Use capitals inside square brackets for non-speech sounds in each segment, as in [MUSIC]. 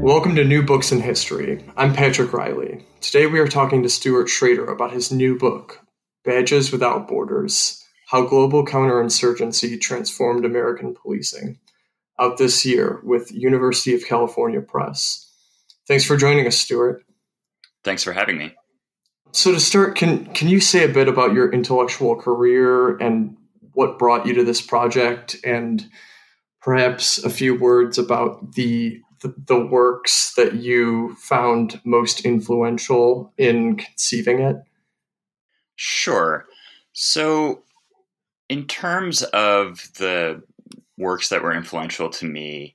Welcome to New Books in History. I'm Patrick Riley. Today we are talking to Stuart Schrader about his new book, Badges Without Borders How Global Counterinsurgency Transformed American Policing, out this year with University of California Press. Thanks for joining us, Stuart. Thanks for having me. So to start, can can you say a bit about your intellectual career and what brought you to this project and perhaps a few words about the the, works that you found most influential in conceiving it? Sure. So, in terms of the works that were influential to me,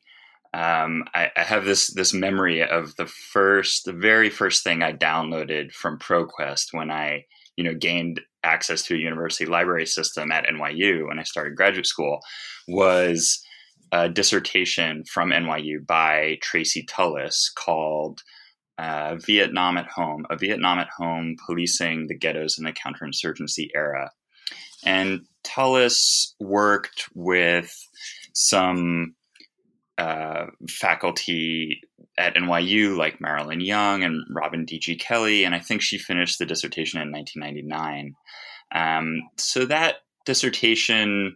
um, I, I, have this this memory of the first, the very first thing I downloaded from ProQuest when I, you know, gained access to a university library system at NYU when I started graduate school was a dissertation from NYU by Tracy Tullis called uh, Vietnam at Home, a Vietnam at Home policing the ghettos in the counterinsurgency era. And Tullis worked with some uh, faculty at NYU like Marilyn Young and Robin D.G. Kelley, and I think she finished the dissertation in 1999. Um, so that dissertation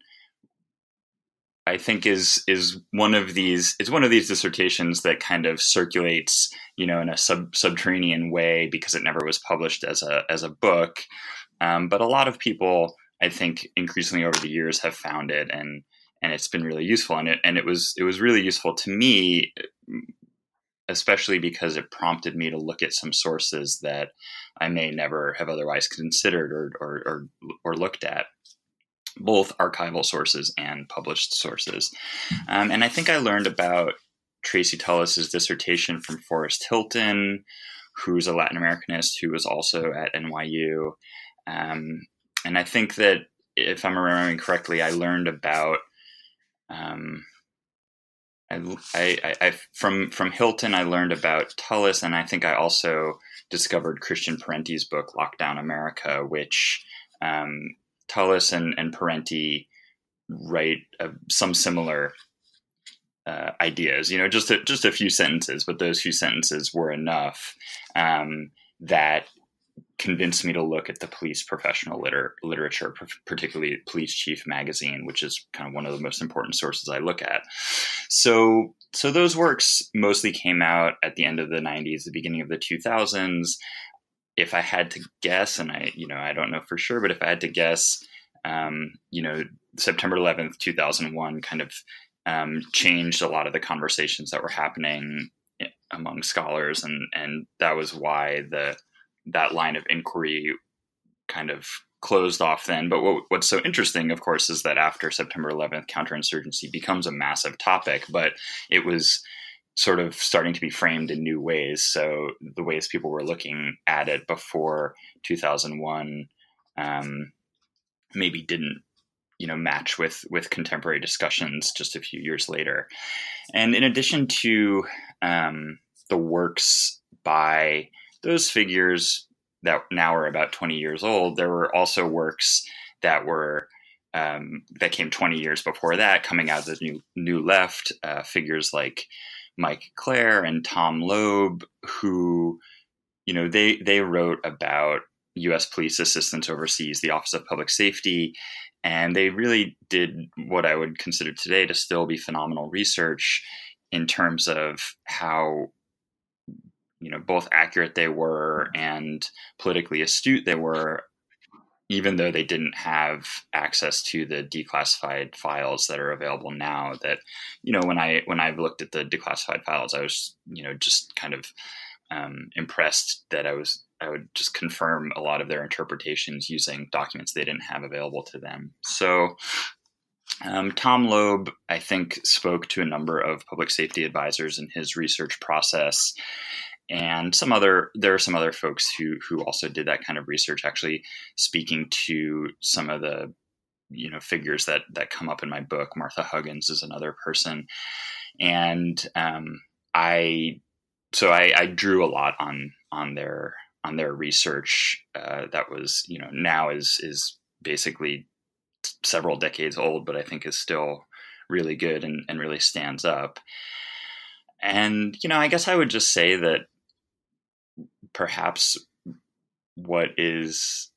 I think is is one of these is one of these dissertations that kind of circulates, you know, in a sub subterranean way because it never was published as a as a book. Um, but a lot of people, I think, increasingly over the years have found it and and it's been really useful. And it and it was it was really useful to me, especially because it prompted me to look at some sources that I may never have otherwise considered or or or, or looked at both archival sources and published sources. Um, and I think I learned about Tracy Tullis's dissertation from Forrest Hilton, who's a Latin Americanist who was also at NYU. Um, and I think that if I'm remembering correctly, I learned about um, I, I, I, from from Hilton, I learned about Tullis, and I think I also discovered Christian Parenti's book Lockdown America, which um, Tullis and, and Parenti write uh, some similar uh, ideas. You know, just a, just a few sentences, but those few sentences were enough um, that convinced me to look at the police professional liter- literature, particularly Police Chief magazine, which is kind of one of the most important sources I look at. So, so those works mostly came out at the end of the '90s, the beginning of the 2000s if I had to guess, and I, you know, I don't know for sure, but if I had to guess, um, you know, September 11th, 2001 kind of um, changed a lot of the conversations that were happening among scholars. And, and that was why the, that line of inquiry kind of closed off then. But what, what's so interesting, of course, is that after September 11th, counterinsurgency becomes a massive topic, but it was sort of starting to be framed in new ways. So the ways people were looking at it before 2001 um, maybe didn't you know match with with contemporary discussions just a few years later and in addition to um, the works by those figures that now are about 20 years old there were also works that were um, that came 20 years before that coming out of the new new left uh, figures like mike Klare and tom Lobe who you know they they wrote about U.S. police assistance overseas, the Office of Public Safety, and they really did what I would consider today to still be phenomenal research in terms of how you know both accurate they were and politically astute they were even though they didn't have access to the declassified files that are available now that you know when i when i've looked at the declassified files i was you know just kind of um, impressed that I was I would just confirm a lot of their interpretations using documents they didn't have available to them. So um, Tom Lobe, I think, spoke to a number of public safety advisors in his research process, and some other there are some other folks who who also did that kind of research. Actually, speaking to some of the you know figures that that come up in my book. Martha Huggins is another person, and um, I so I, I, drew a lot on on their on their research uh, that was you know now is is basically several decades old, but I think is still really good and, and really stands up. And you know, I guess I would just say that perhaps what is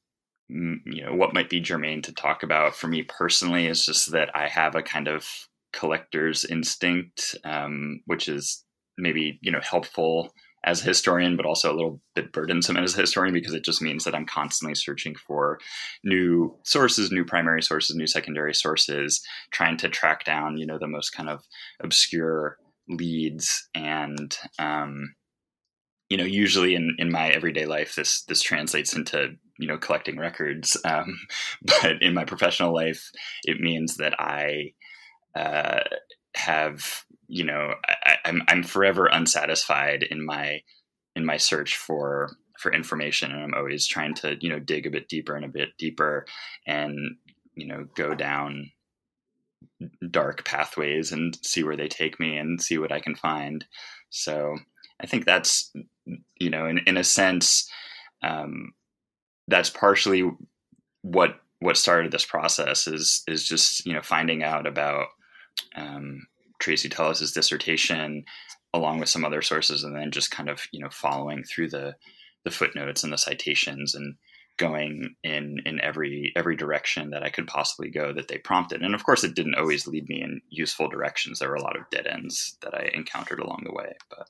you know what might be germane to talk about for me personally is just that I have a kind of collector's instinct, um, which is maybe you know helpful as a historian, but also a little bit burdensome as a historian because it just means that I'm constantly searching for new sources, new primary sources, new secondary sources, trying to track down, you know, the most kind of obscure leads. And, um, you know, usually in, in my everyday life, this, this translates into, you know, collecting records. [LAUGHS] Um, but in my professional life, it means that I, uh, have you know I, I'm I'm forever unsatisfied in my in my search for for information and I'm always trying to you know dig a bit deeper and a bit deeper and you know go down dark pathways and see where they take me and see what I can find so I think that's you know in, in a sense um, that's partially what what started this process is is just you know finding out about um, Tracy Tullis's dissertation, along with some other sources, and then just kind of you know following through the the footnotes and the citations and going in in every every direction that I could possibly go that they prompted. And of course, it didn't always lead me in useful directions. There were a lot of dead ends that I encountered along the way. But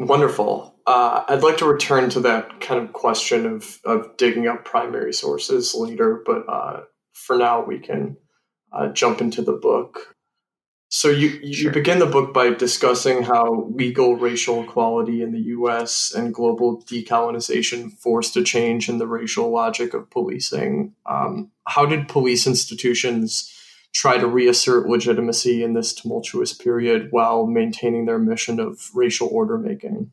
wonderful. Uh, I'd like to return to that kind of question of of digging up primary sources later, but uh, for now we can uh, jump into the book. So you you sure. begin the book by discussing how legal racial equality in the U.S. and global decolonization forced a change in the racial logic of policing. Um, how did police institutions try to reassert legitimacy in this tumultuous period while maintaining their mission of racial order making?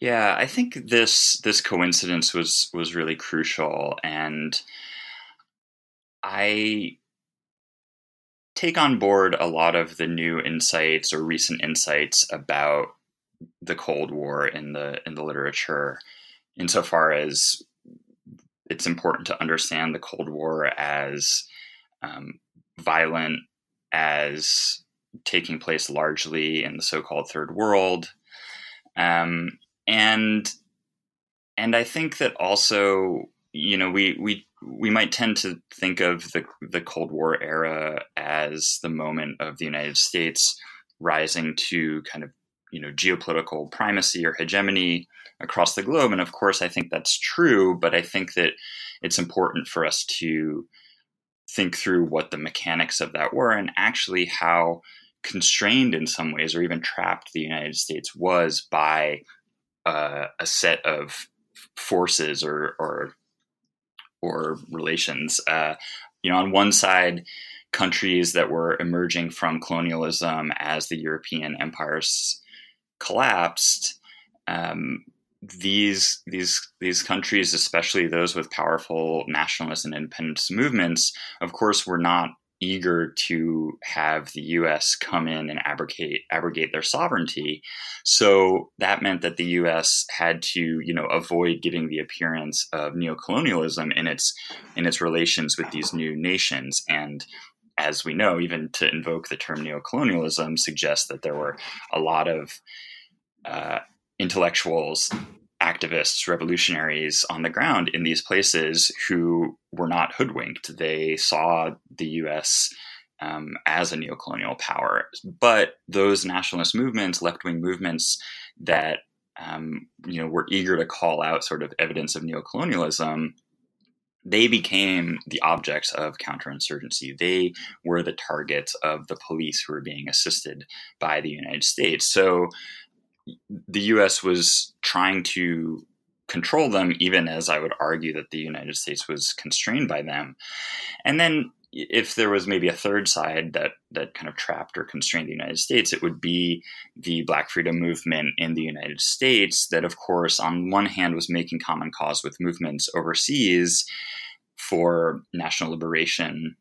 Yeah, I think this this coincidence was was really crucial, and I take on board a lot of the new insights or recent insights about the Cold War in the in the literature, insofar as it's important to understand the Cold War as um, violent, as taking place largely in the so-called Third World, um, and and I think that also you know we we we might tend to think of the the Cold War era as the moment of the United States rising to kind of you know geopolitical primacy or hegemony across the globe. And of course I think that's true but I think that it's important for us to think through what the mechanics of that were and actually how constrained in some ways or even trapped the United States was by uh, a set of forces or, or or relations. Uh, you know, on one side, countries that were emerging from colonialism as the European empires collapsed, um, these these these countries, especially those with powerful nationalist and independence movements, of course, were not eager to have the U.S. come in and abrogate abrogate their sovereignty. So that meant that the U.S. had to, you know, avoid giving the appearance of neocolonialism in its in its relations with these new nations. And as we know, even to invoke the term neocolonialism suggests that there were a lot of uh, intellectuals activists, revolutionaries on the ground in these places who were not hoodwinked. They saw the US um, as a neocolonial power. But those nationalist movements, left wing movements that um, you know were eager to call out sort of evidence of neocolonialism, they became the objects of counterinsurgency. They were the targets of the police who were being assisted by the United States. So the U.S. was trying to control them, even as I would argue that the United States was constrained by them. And then, if there was maybe a third side that that kind of trapped or constrained the United States, it would be the Black Freedom Movement in the United States. That, of course, on one hand, was making common cause with movements overseas for national liberation,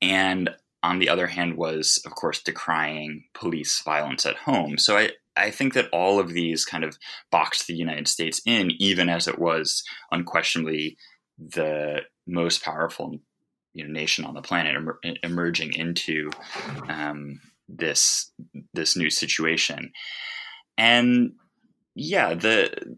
and on the other hand, was of course decrying police violence at home. So I, I think that all of these kind of boxed the United States in, even as it was unquestionably the most powerful you know, nation on the planet, emer- emerging into um, this this new situation. And yeah, the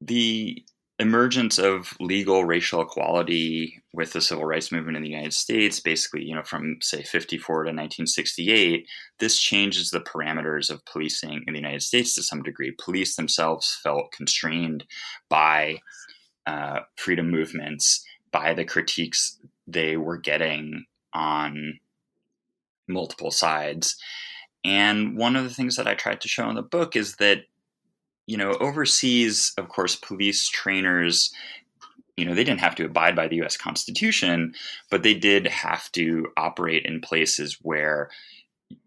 the emergence of legal racial equality with the civil rights movement in the United States, basically, you know, from say 54 to 1968, this changes the parameters of policing in the United States to some degree. Police themselves felt constrained by uh, freedom movements, by the critiques they were getting on multiple sides. And one of the things that I tried to show in the book is that you know, overseas, of course, police trainers, you know, they didn't have to abide by the US Constitution, but they did have to operate in places where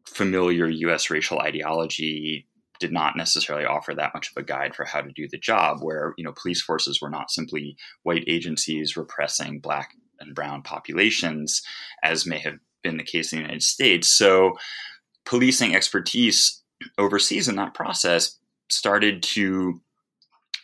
familiar US racial ideology did not necessarily offer that much of a guide for how to do the job where you know police forces were not simply white agencies repressing black and brown populations as may have been the case in the United States. So policing expertise overseas in that process started to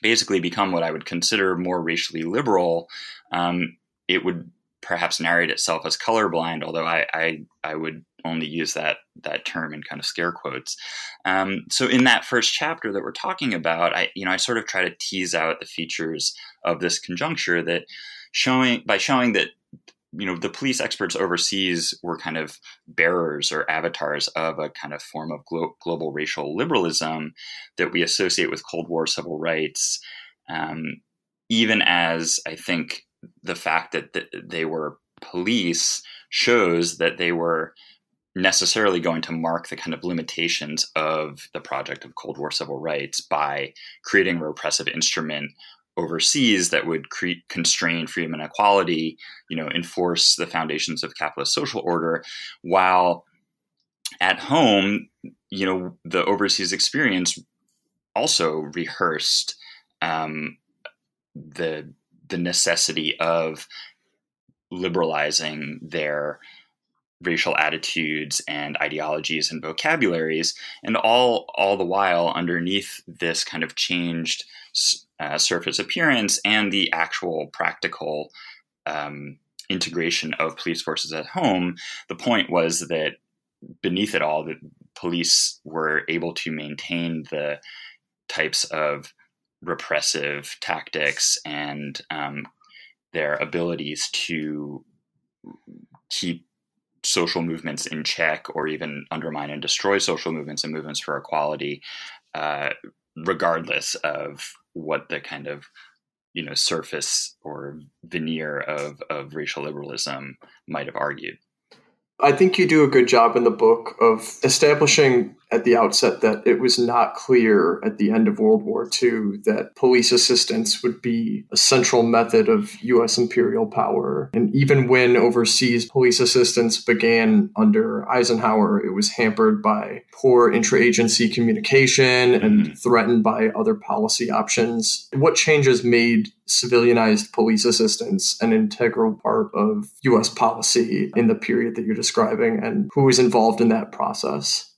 basically become what I would consider more racially liberal, um, it would perhaps narrate itself as colorblind, although I, I, I would only use that that term in kind of scare quotes. Um, so in that first chapter that we're talking about, I you know I sort of try to tease out the features of this conjuncture that showing by showing that you know the police experts overseas were kind of bearers or avatars of a kind of form of glo- global racial liberalism that we associate with Cold War civil rights, um, even as I think the fact that th- they were police shows that they were necessarily going to mark the kind of limitations of the project of Cold War civil rights by creating a repressive instrument overseas that would cre- constrain freedom and equality, you know, enforce the foundations of capitalist social order, while at home, you know, the overseas experience also rehearsed um, the the necessity of liberalizing their racial attitudes and ideologies and vocabularies and all all the while underneath this kind of changed uh, surface appearance and the actual practical um, integration of police forces at home the point was that beneath it all that police were able to maintain the types of repressive tactics and um, their abilities to keep social movements in check or even undermine and destroy social movements and movements for equality, uh, regardless of what the kind of you know surface or veneer of, of racial liberalism might have argued. I think you do a good job in the book of establishing at the outset that it was not clear at the end of World War II that police assistance would be a central method of U.S. imperial power. And even when overseas police assistance began under Eisenhower, it was hampered by poor interagency communication and mm-hmm. threatened by other policy options. What changes made civilianized police assistance an integral part of U.S. policy in the period that you're describing, and who was involved in that process?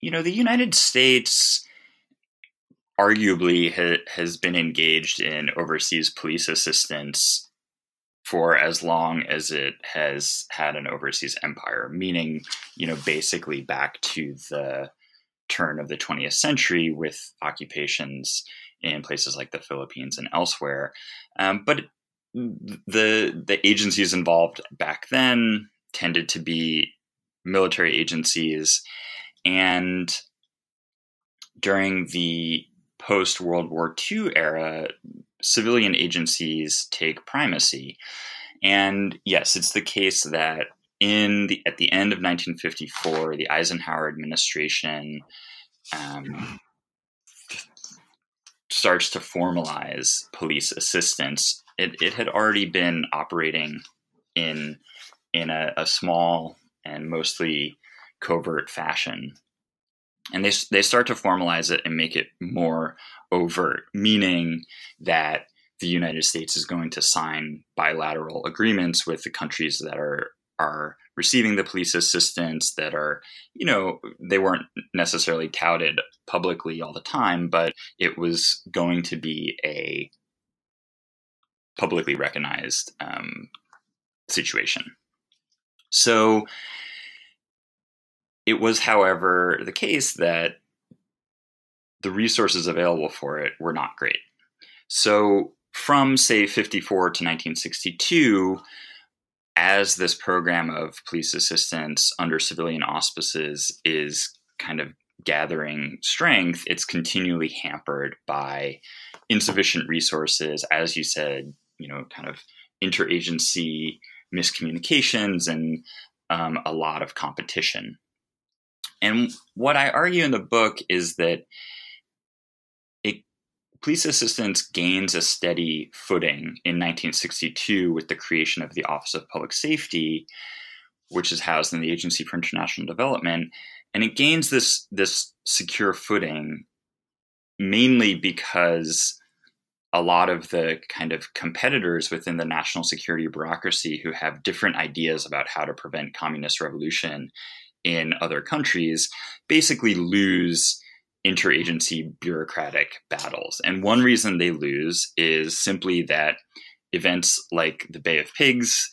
You know, the United States arguably ha- has been engaged in overseas police assistance for as long as it has had an overseas empire, meaning, you know, basically back to the turn of the 20th century with occupations in places like the Philippines and elsewhere. Um, but the the agencies involved back then tended to be military agencies, and during the post World War II era, civilian agencies take primacy. And yes, it's the case that in the at the end of 1954, the Eisenhower administration um, starts to formalize police assistance. It, it had already been operating in in a, a small and mostly covert fashion, and they they start to formalize it and make it more overt, meaning that the United States is going to sign bilateral agreements with the countries that are are receiving the police assistance that are, you know, they weren't necessarily touted publicly all the time, but it was going to be a publicly recognized um, situation. So it was, however, the case that the resources available for it were not great. So from, say, 54 to 1962, as this program of police assistance under civilian auspices is kind of gathering strength, it's continually hampered by insufficient resources, as you said, you know, kind of interagency miscommunications and um, a lot of competition. And what I argue in the book is that it, police assistance gains a steady footing in 1962 with the creation of the Office of Public Safety, which is housed in the Agency for International Development, and it gains this this secure footing mainly because a lot of the kind of competitors within the national security bureaucracy who have different ideas about how to prevent communist revolution in other countries basically lose interagency bureaucratic battles. And one reason they lose is simply that events like the Bay of Pigs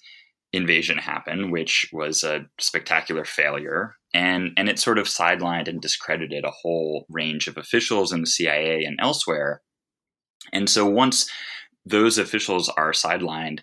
invasion happen, which was a spectacular failure. And, and it sort of sidelined and discredited a whole range of officials in the CIA and elsewhere. And so once those officials are sidelined,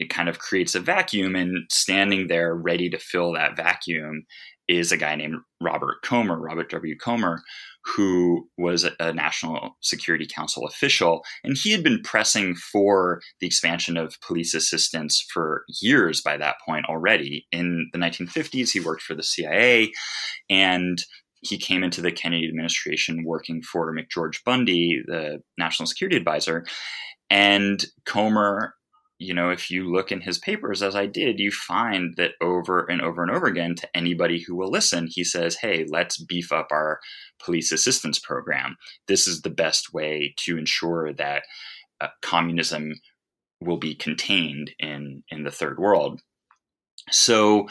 it kind of creates a vacuum, and standing there ready to fill that vacuum is a guy named Robert Komer, Robert W. Komer, who was a National Security Council official. And he had been pressing for the expansion of police assistance for years by that point already. In the 1950s, he worked for the CIA and he came into the Kennedy administration working for McGeorge Bundy, the national security advisor. And Komer you know, if you look in his papers, as I did, you find that over and over and over again to anybody who will listen, he says, hey, let's beef up our police assistance program. This is the best way to ensure that uh, communism will be contained in, in the third world. So,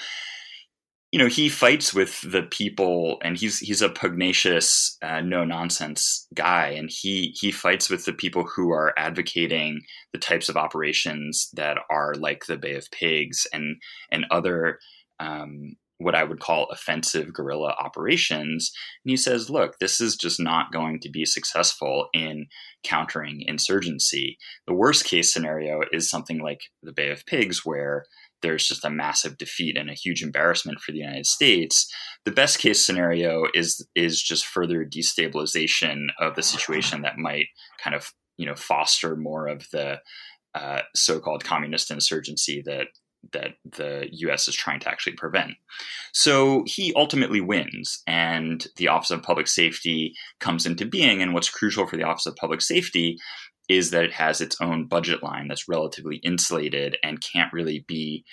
you know he fights with the people and he's he's a pugnacious uh, no nonsense guy and he he fights with the people who are advocating the types of operations that are like the bay of pigs and and other um, what I would call offensive guerrilla operations. And he says, look, this is just not going to be successful in countering insurgency. The worst case scenario is something like the Bay of Pigs, where there's just a massive defeat and a huge embarrassment for the United States. The best case scenario is is just further destabilization of the situation that might kind of you know foster more of the uh, so-called communist insurgency that that the U.S. is trying to actually prevent. So he ultimately wins, and the Office of Public Safety comes into being. And what's crucial for the Office of Public Safety is that it has its own budget line that's relatively insulated and can't really be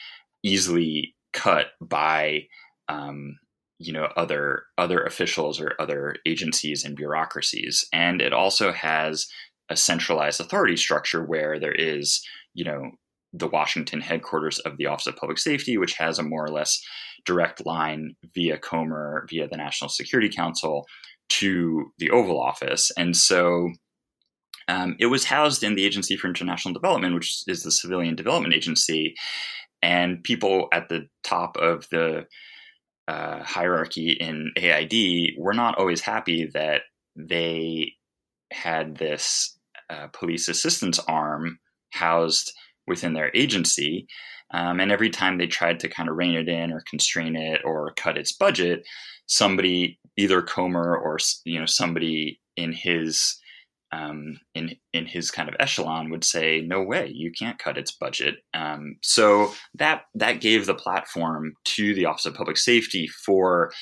easily cut by um, you know other other officials or other agencies and bureaucracies and it also has a centralized authority structure where there is you know the Washington headquarters of the Office of Public Safety, which has a more or less direct line via Komer, via the National Security Council to the Oval Office. And so um, it was housed in the Agency for International Development, which is the civilian development agency. And people at the top of the uh, hierarchy in AID were not always happy that they had this uh, police assistance arm housed within their agency. Um, and every time they tried to kind of rein it in or constrain it or cut its budget, somebody, either Komer or you know somebody in his um, in in his kind of echelon would say, "No way, you can't cut its budget." Um, so that that gave the platform to the Office of Public Safety for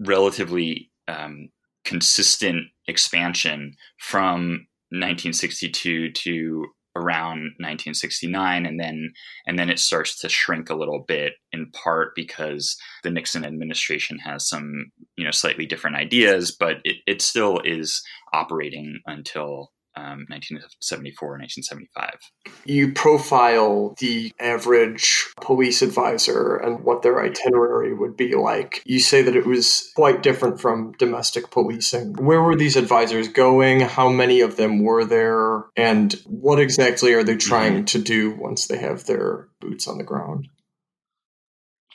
relatively um, consistent expansion from 1962 to around 1969 and then and then it starts to shrink a little bit in part because the Nixon administration has some you know slightly different ideas but it, it still is operating until um, 1974 1975. You profile the average police advisor and what their itinerary would be like. You say that it was quite different from domestic policing. Where were these advisors going? How many of them were there? And what exactly are they trying mm-hmm. to do once they have their boots on the ground?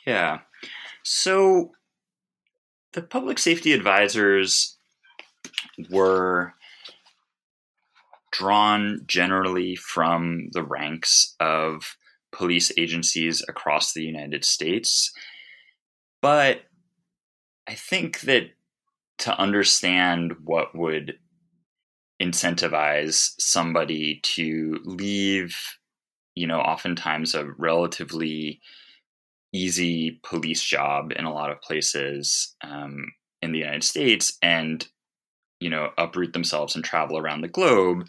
Yeah. So the public safety advisors were drawn generally from the ranks of police agencies across the United States. But I think that to understand what would incentivize somebody to leave, you know, oftentimes a relatively easy police job in a lot of places um, in the United States and you know, uproot themselves and travel around the globe,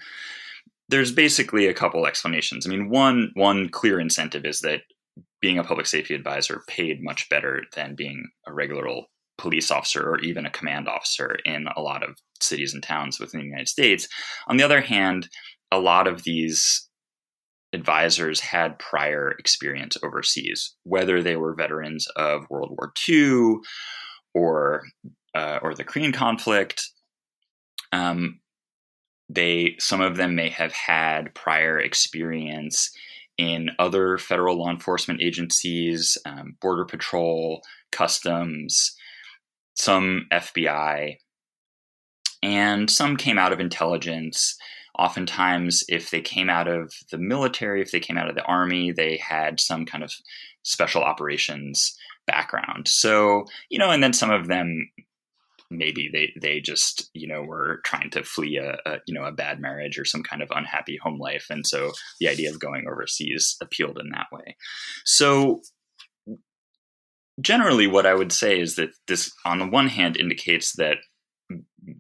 there's basically a couple explanations. I mean, one one clear incentive is that being a public safety advisor paid much better than being a regular old police officer or even a command officer in a lot of cities and towns within the United States. On the other hand, a lot of these advisors had prior experience overseas, whether they were veterans of World War II or uh, or the Korean conflict um, they some of them may have had prior experience in other federal law enforcement agencies, um, Border Patrol, Customs, some FBI, and some came out of intelligence. Oftentimes, if they came out of the military, if they came out of the army, they had some kind of special operations background. So, you know, and then some of them maybe they they just you know were trying to flee a, a, you know a bad marriage or some kind of unhappy home life. And so the idea of going overseas appealed in that way. So generally what i would say is that this on the one hand indicates that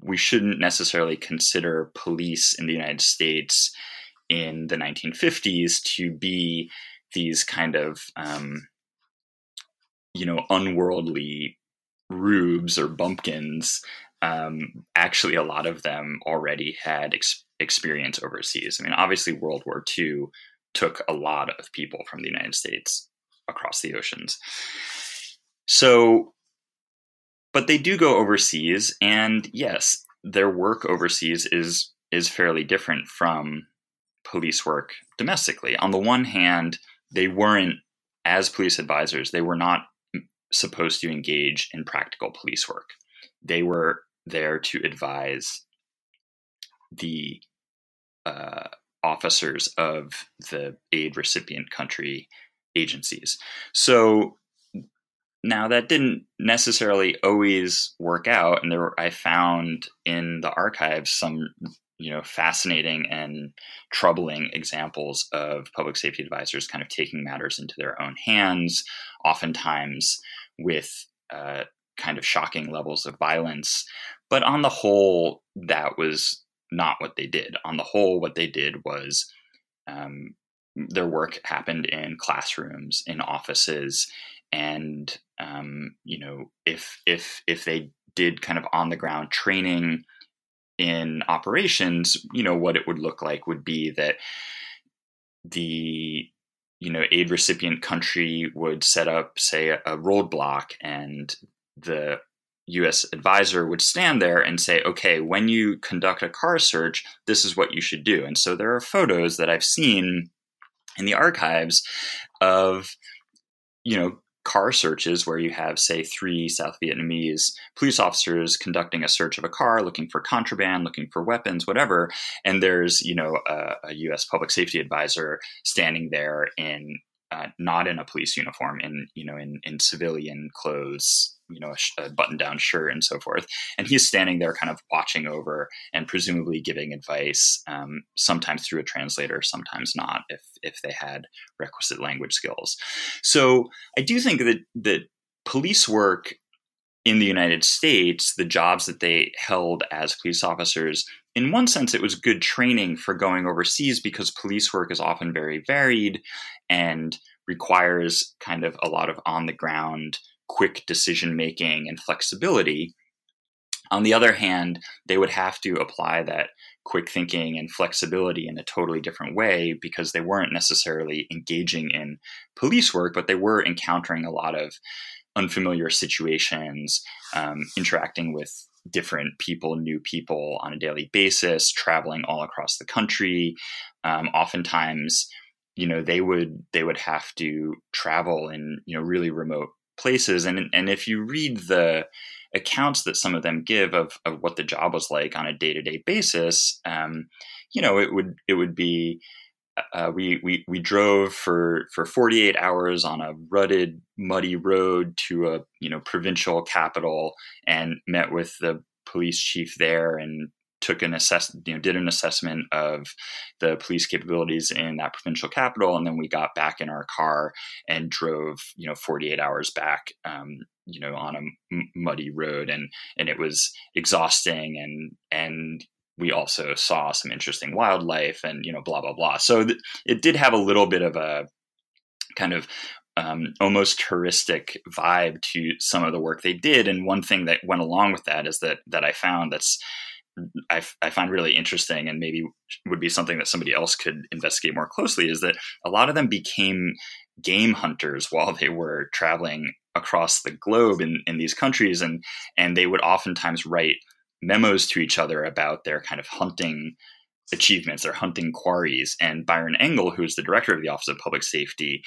we shouldn't necessarily consider police in the united states in the 1950s to be these kind of um, you know unworldly rubes or bumpkins, um, actually a lot of them already had ex- experience overseas. I mean, obviously, World War II took a lot of people from the United States across the oceans. So, but they do go overseas, and yes, their work overseas is is fairly different from police work domestically. On the one hand, they weren't as police advisors; they were not supposed to engage in practical police work. They were there to advise the uh, officers of the aid recipient country agencies. So now that didn't necessarily always work out, and there were, I found in the archives some you know fascinating and troubling examples of public safety advisors kind of taking matters into their own hands, oftentimes with uh, kind of shocking levels of violence. But on the whole, that was not what they did. On the whole, what they did was um, their work happened in classrooms, in offices, and um, you know, if if if they did kind of on the ground training in operations, you know, what it would look like would be that the you know aid recipient country would set up say a, roadblock and the US advisor would stand there and say, okay, when you conduct a car search, this is what you should do. And so there are photos that I've seen in the archives of, you know, car searches where you have, say, three South Vietnamese police officers conducting a search of a car, looking for contraband, looking for weapons, whatever. And there's, you know, a, a U.S. public safety advisor standing there in uh, not in a police uniform, in you know, in in civilian clothes, you know, a, a button-down shirt and so forth. And he's standing there, kind of watching over and presumably giving advice, um, sometimes through a translator, sometimes not, if if they had requisite language skills. So I do think that that police work in the United States, the jobs that they held as police officers, in one sense, it was good training for going overseas because police work is often very varied and requires kind of a lot of on the ground quick decision making and flexibility. On the other hand, they would have to apply that quick thinking and flexibility in a totally different way because they weren't necessarily engaging in police work, but they were encountering a lot of unfamiliar situations, um, interacting with different people, new people on a daily basis, traveling all across the country. Um, oftentimes, you know, they would they would have to travel in you know really remote places. And and if you read the accounts that some of them give of, of what the job was like on a day to day basis, um, you know, it would it would be uh, we, we we drove for for 48 hours on a rutted, muddy road to a you know provincial capital and met with the police chief there and took an assess you know did an assessment of the police capabilities in that provincial capital and then we got back in our car and drove you know 48 hours back um, you know on a m- muddy road and and it was exhausting and and we also saw some interesting wildlife and you know blah blah blah. So th- it did have a little bit of a kind of um, almost touristic vibe to some of the work they did and one thing that went along with that is that that i found that's I, I find really interesting and maybe would be something that somebody else could investigate more closely is that a lot of them became game hunters while they were traveling across the globe in, in these countries and and they would oftentimes write memos to each other about their kind of hunting achievements their hunting quarries. And byron Engle who's the director of the office of public safety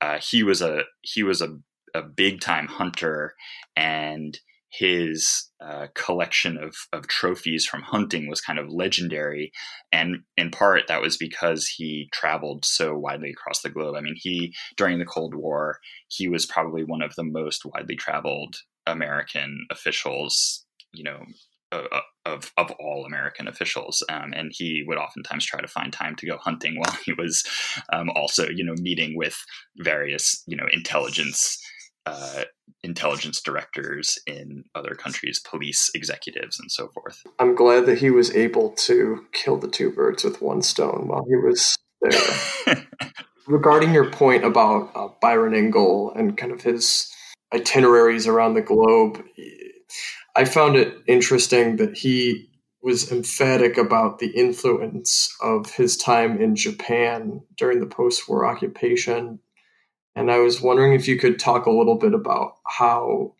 uh, he was a he was a, a big time hunter and his uh, collection of, of trophies from hunting was kind of legendary. And in part, that was because he traveled so widely across the globe. I mean, he, during the Cold War, he was probably one of the most widely traveled American officials, you know, of, of all American officials. Um, and he would oftentimes try to find time to go hunting [LAUGHS] while he was um, also, you know, meeting with various, you know, intelligence uh, intelligence directors in other countries, police executives, and so forth. I'm glad that he was able to kill the two birds with one stone while he was there. [LAUGHS] Regarding your point about uh, Byron Engle and kind of his itineraries around the globe, I found it interesting that he was emphatic about the influence of his time in Japan during the post war occupation and I was wondering if you could talk a little bit about how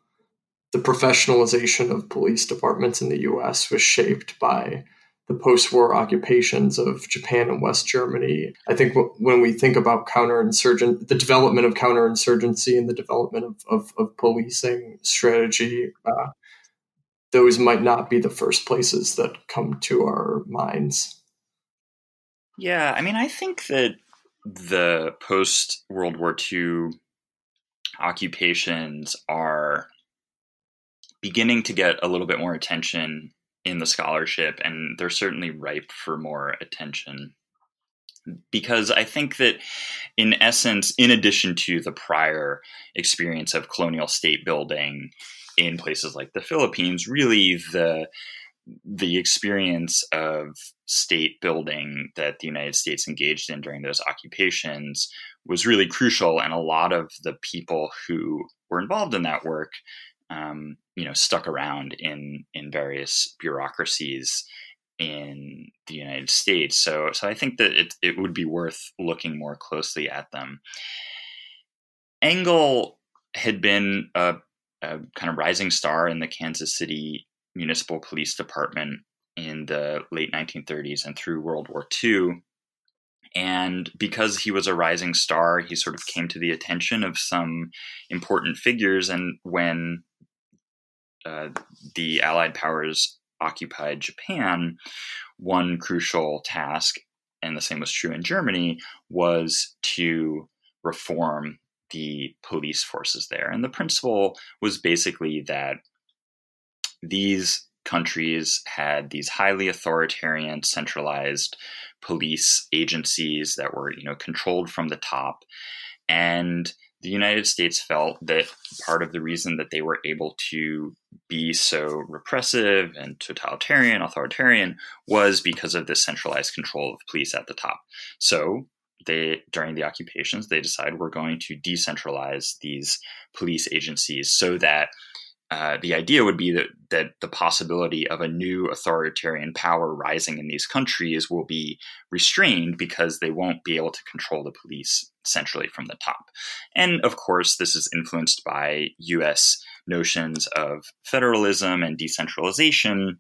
the professionalization of police departments in the US was shaped by the post war occupations of Japan and West Germany. I think w- when we think about counterinsurgent, the development of counterinsurgency and the development of, of, of policing strategy, uh, those might not be the first places that come to our minds. Yeah, I mean, I think that the post World War II occupations are beginning to get a little bit more attention in the scholarship, and they're certainly ripe for more attention. Because I think that, in essence, in addition to the prior experience of colonial state building in places like the Philippines, really the the experience of state building that the United States engaged in during those occupations was really crucial, and a lot of the people who were involved in that work, um, you know, stuck around in in various bureaucracies in the United States. So, so I think that it it would be worth looking more closely at them. Engle had been a, a kind of rising star in the Kansas City Municipal Police Department in the late 1930s and through World War II. And because he was a rising star, he sort of came to the attention of some important figures. And when uh, the Allied powers occupied Japan, one crucial task, and the same was true in Germany, was to reform the police forces there. And the principle was basically that these countries had these highly authoritarian, centralized police agencies that were, you know, controlled from the top. And the United States felt that part of the reason that they were able to be so repressive and totalitarian, authoritarian, was because of this centralized control of police at the top. So they during the occupations they decided we're going to decentralize these police agencies so that uh, the idea would be that that the possibility of a new authoritarian power rising in these countries will be restrained because they won't be able to control the police centrally from the top. And of course, this is influenced by U.S. notions of federalism and decentralization,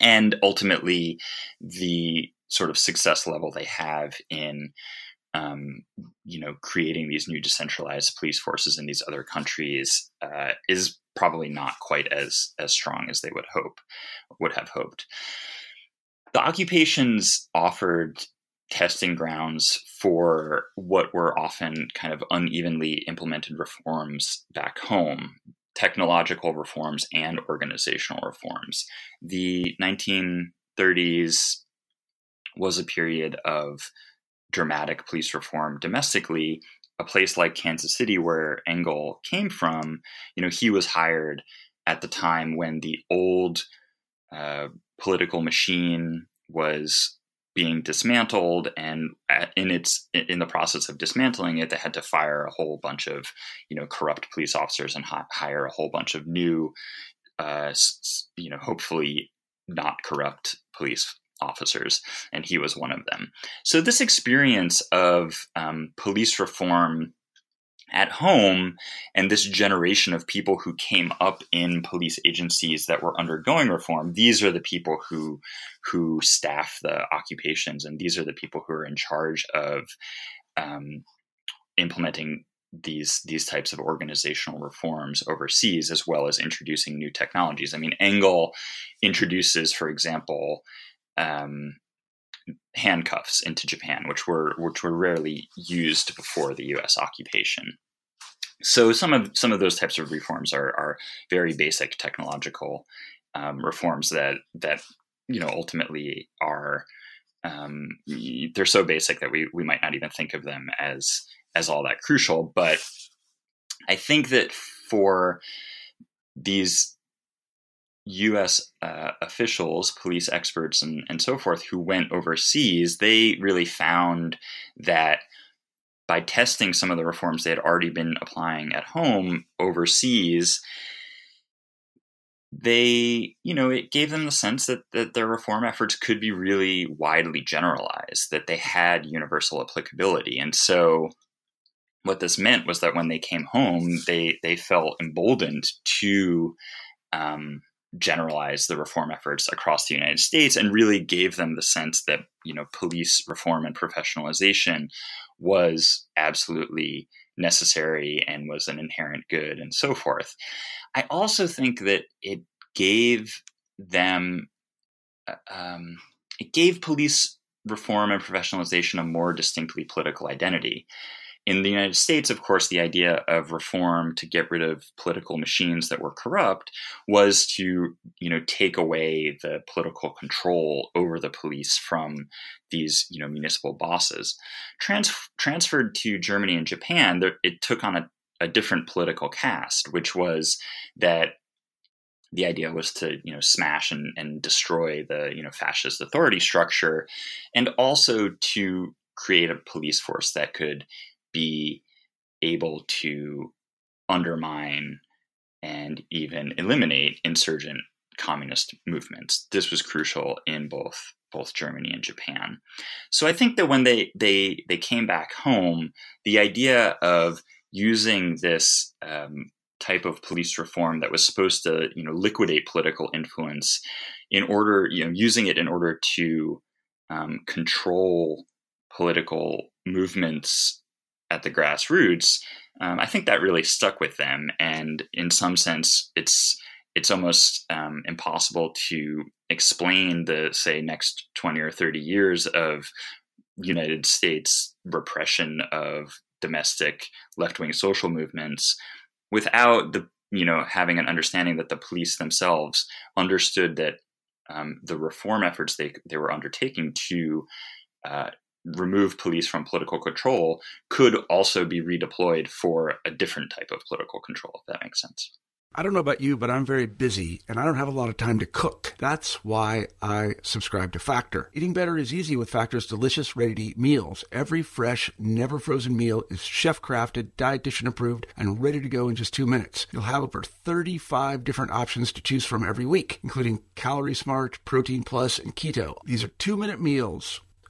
and ultimately the sort of success level they have in um, you know, creating these new decentralized police forces in these other countries uh, is probably not quite as as strong as they would hope would have hoped. The occupations offered testing grounds for what were often kind of unevenly implemented reforms back home technological reforms and organizational reforms. The 1930s was a period of dramatic police reform domestically a place like Kansas City, where Engle came from, you know, he was hired at the time when the old uh, political machine was being dismantled, and in its in the process of dismantling it, they had to fire a whole bunch of you know corrupt police officers and hire a whole bunch of new, uh, you know, hopefully not corrupt police officers, and he was one of them. So, this experience of um, police reform at home and this generation of people who came up in police agencies that were undergoing reform these are the people who who staff the occupations and these are the people who are in charge of um, implementing these these types of organizational reforms overseas as well as introducing new technologies i mean Engle introduces for example um, handcuffs into Japan, which were which were rarely used before the U.S. occupation. So some of some of those types of reforms are are very basic technological um, reforms that that you know ultimately are um, they're so basic that we we might not even think of them as as all that crucial. But I think that for these U.S. Uh, officials, police experts, and, and so forth who went overseas, they really found that by testing some of the reforms they had already been applying at home overseas, they, you know, it gave them the sense that, that their reform efforts could be really widely generalized, that they had universal applicability. And so what this meant was that when they came home, they, they felt emboldened to um, generalize the reform efforts across the United States and really gave them the sense that you know police reform and professionalization was absolutely necessary and was an inherent good and so forth. I also think that it gave them uh, um, it gave police reform and professionalization a more distinctly political identity in the United States, of course, the idea of reform to get rid of political machines that were corrupt was to, you know, take away the political control over the police from these, you know, municipal bosses. Trans- transferred to Germany and Japan, there, it took on a, a different political cast, which was that the idea was to you know smash and, and destroy the you know fascist authority structure and also to create a police force that could be able to undermine and even eliminate insurgent communist movements. This was crucial in both both Germany and Japan. So I think that when they they they came back home, the idea of using this um, type of police reform that was supposed to you know liquidate political influence in order you know using it in order to um, control political movements at the grassroots, um, I think that really stuck with them. And in some sense, it's it's almost um, impossible to explain the say next 20 or 30 years of United States repression of domestic left-wing social movements without the you know having an understanding that the police themselves understood that um, the reform efforts they they were undertaking to uh, remove police from political control could also be redeployed for a different type of political control, if that makes sense. I don't know about you, but I'm very busy and I don't have a lot of time to cook. That's why I subscribe to Factor. Eating better is easy with Factor's delicious, ready to eat meals. Every fresh, never frozen meal is chef crafted, dietitian approved, and ready to go in just two minutes. You'll have over 35 different options to choose from every week, including Calorie Smart, Protein Plus, and Keto. These are two minute meals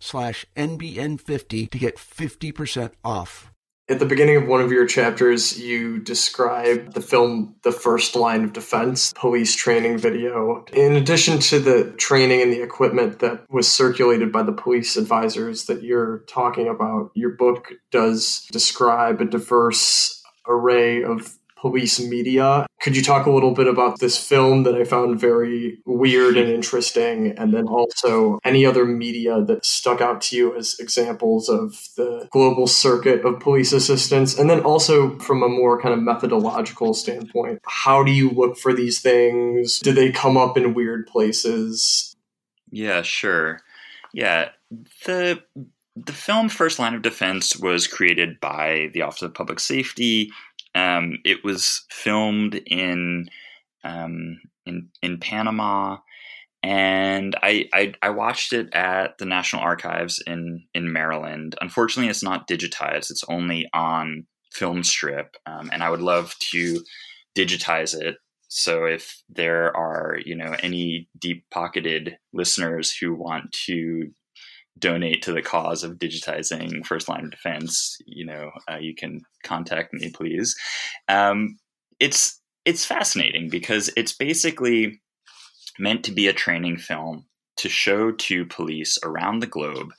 slash NBN50 to get 50% off. At the beginning of one of your chapters, you describe the film The First Line of Defense police training video. In addition to the training and the equipment that was circulated by the police advisors that you're talking about, your book does describe a diverse array of police media. Could you talk a little bit about this film that I found very weird and interesting? And then also any other media that stuck out to you as examples of the global circuit of police assistance? And then also from a more kind of methodological standpoint, how do you look for these things? Do they come up in weird places? Yeah, sure. Yeah. The the film First Line of Defense was created by the Office of Public Safety um, it was filmed in um, in in Panama, and I, I, I watched it at the National Archives in in Maryland. Unfortunately, it's not digitized; it's only on film strip, um, and I would love to digitize it. So if there are you know any deep pocketed listeners who want to donate to the cause of digitizing first line of defense, you know, uh, you can contact me, please. Um, it's it's fascinating because it's basically meant to be a training film to show to police around the globe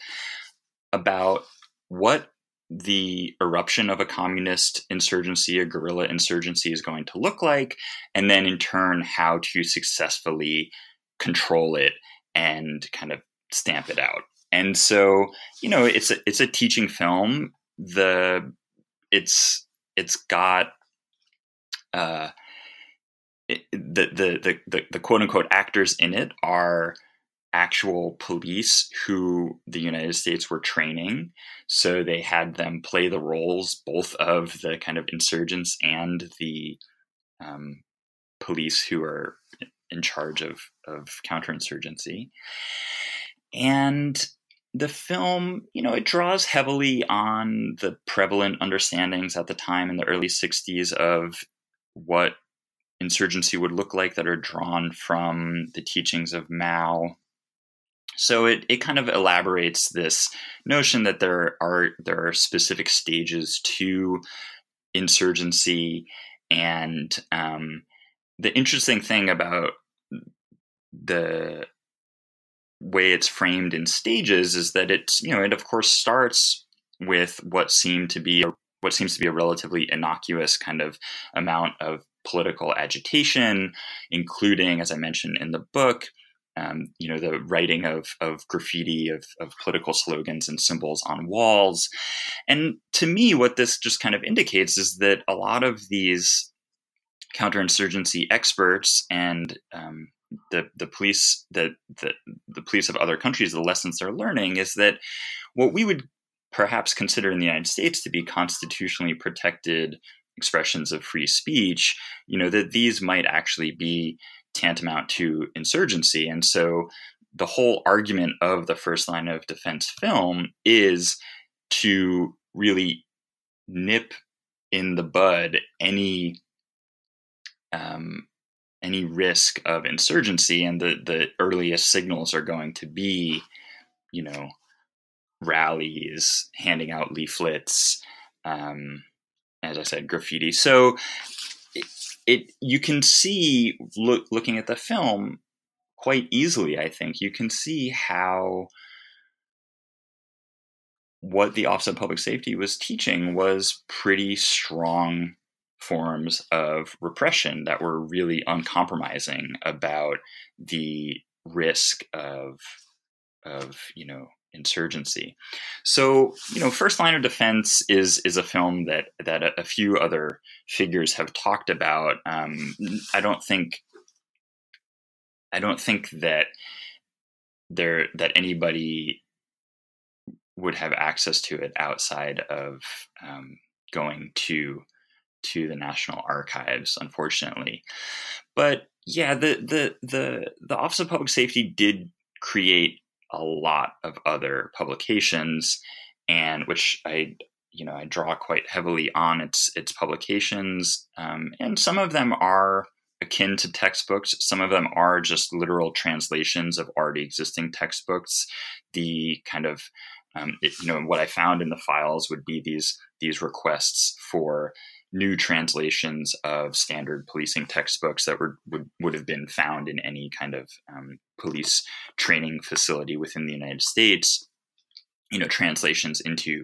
about what the eruption of a communist insurgency, a guerrilla insurgency is going to look like, and then in turn, how to successfully control it and kind of stamp it out. And so, you know, it's a, it's a teaching film. The it's it's got uh, it, the, the the the quote unquote actors in it are actual police who the United States were training. So they had them play the roles both of the kind of insurgents and the um, police who are in charge of of counterinsurgency. And the film, you know, it draws heavily on the prevalent understandings at the time in the early 60s of what insurgency would look like that are drawn from the teachings of Mao. So it, it kind of elaborates this notion that there are there are specific stages to insurgency, and um, the interesting thing about the way it's framed in stages is that it's you know it of course starts with what seemed to be a, what seems to be a relatively innocuous kind of amount of political agitation, including, as I mentioned in the book, um, you know, the writing of, of graffiti, of, of political slogans and symbols on walls. And to me, what this just kind of indicates is that a lot of these counterinsurgency experts and um, the the police the, the the police of other countries, the lessons they're learning is that what we would perhaps consider in the United States to be constitutionally protected expressions of free speech, you know, that these might actually be tantamount to insurgency. And so the whole argument of the first line of defense film is to really nip in the bud any um, any risk of insurgency, and the the earliest signals are going to be, you know, rallies, handing out leaflets, um, as I said, graffiti. So it, it you can see look, looking at the film quite easily. I think you can see how what the Office of Public Safety was teaching was pretty strong forms of repression that were really uncompromising about the risk of of you know insurgency. So, you know, First Line of Defense is is a film that that a, a few other figures have talked about. Um, I don't think I don't think that there that anybody would have access to it outside of um, going to to the National Archives, unfortunately. But yeah, the the the the Office of Public Safety did create a lot of other publications, and which I you know I draw quite heavily on its its publications, um, and some of them are akin to textbooks. Some of them are just literal translations of already existing textbooks. The kind of um, it, you know what I found in the files would be these these requests for new translations of standard policing textbooks that were, would, would have been found in any kind of um, police training facility within the United States, you know, translations into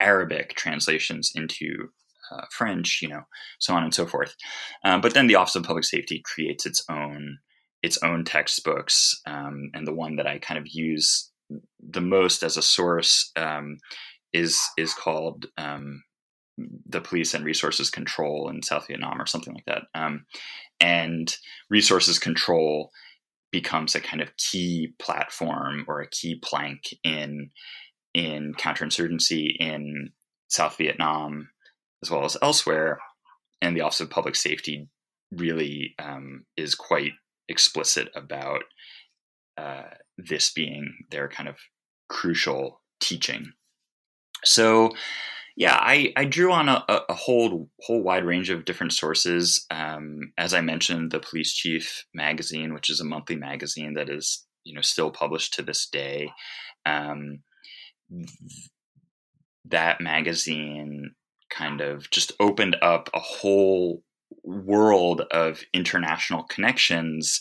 Arabic, translations into uh, French, you know, so on and so forth. Um, but then the Office of Public Safety creates its own its own textbooks, um, and the one that I kind of use the most as a source um, is is called um, the police and resources control in South Vietnam or something like that. Um, and resources control becomes a kind of key platform or a key plank in in counterinsurgency in South Vietnam as well as elsewhere. And the Office of Public Safety really um, is quite explicit about uh, this being their kind of crucial teaching. So yeah, I, I drew on a, a whole whole wide range of different sources. Um, as I mentioned, the Police Chief magazine, which is a monthly magazine that is you know still published to this day. Um, that magazine kind of just opened up a whole world of international connections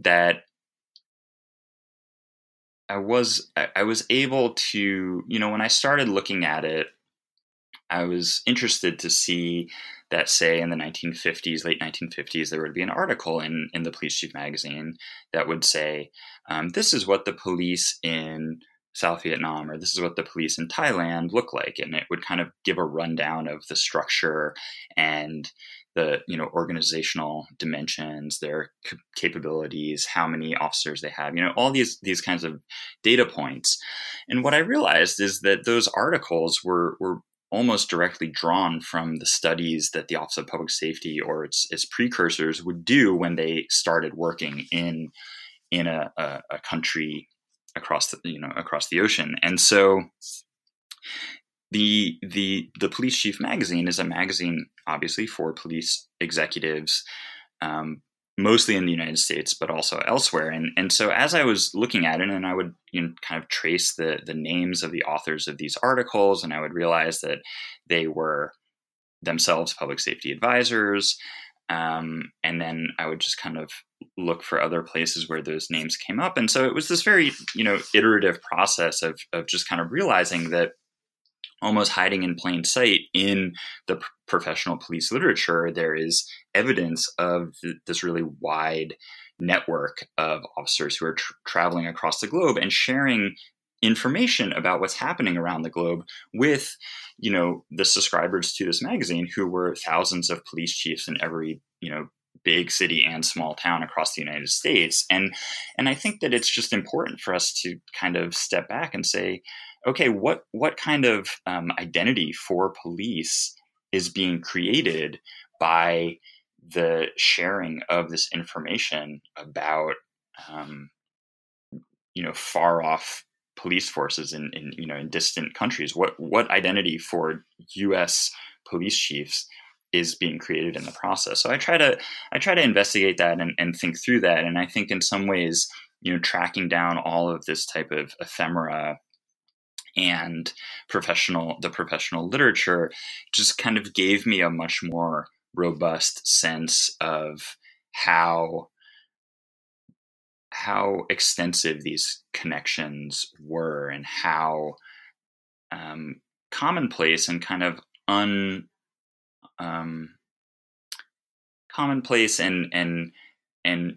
that I was I was able to you know when I started looking at it I was interested to see that, say, in the 1950s, late 1950s, there would be an article in, in the Police Chief magazine that would say, um, This is what the police in South Vietnam or this is what the police in Thailand look like. And it would kind of give a rundown of the structure and the you know organizational dimensions their c- capabilities how many officers they have you know all these these kinds of data points and what i realized is that those articles were were almost directly drawn from the studies that the Office of Public Safety or its its precursors would do when they started working in in a, a, a country across the you know across the ocean. And so the the the police chief magazine is a magazine obviously for police executives um, mostly in the United States, but also elsewhere. And and so as I was looking at it, and I would you know kind of trace the the names of the authors of these articles, and I would realize that they were themselves public safety advisors. Um, and then I would just kind of look for other places where those names came up. And so it was this very, you know, iterative process of of just kind of realizing that almost hiding in plain sight in the professional police literature, there is evidence of th- this really wide network of officers who are tr- traveling across the globe and sharing information about what's happening around the globe with you know the subscribers to this magazine who were thousands of police chiefs in every you know big city and small town across the United States. And and I think that it's just important for us to kind of step back and say okay, what what kind of um, identity for police is being created by the sharing of this information about um, you know far off police forces in, in you know in distant countries? What what identity for US police chiefs is being created in the process? So i try to i try to investigate that and, and think through that and i think in some ways you know tracking down all of this type of ephemera and professional the professional literature just kind of gave me a much more robust sense of how how extensive these connections were and how um, commonplace and kind of un um, commonplace and and and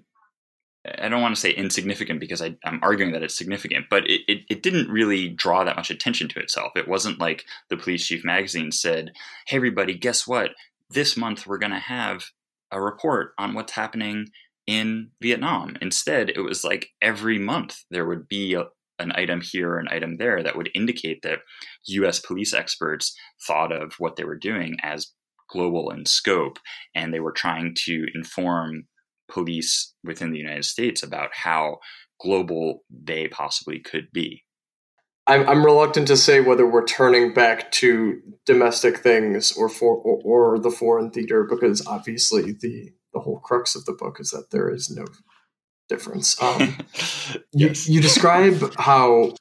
I don't want to say insignificant because I, am arguing that it's significant, but it, it, it, didn't really draw that much attention to itself. It wasn't like the Police Chief magazine said, Hey, everybody, guess what? This month we're going to have a report on what's happening in Vietnam. Instead, it was like every month there would be a, an item here or an item there that would indicate that US police experts thought of what they were doing as global in scope and they were trying to inform police within the United States about how global they possibly could be. I'm, I'm reluctant to say whether we're turning back to domestic things or for or, or the foreign theater because obviously the the whole crux of the book is that there is no difference. Um, [LAUGHS] yes. you, you describe [LAUGHS] how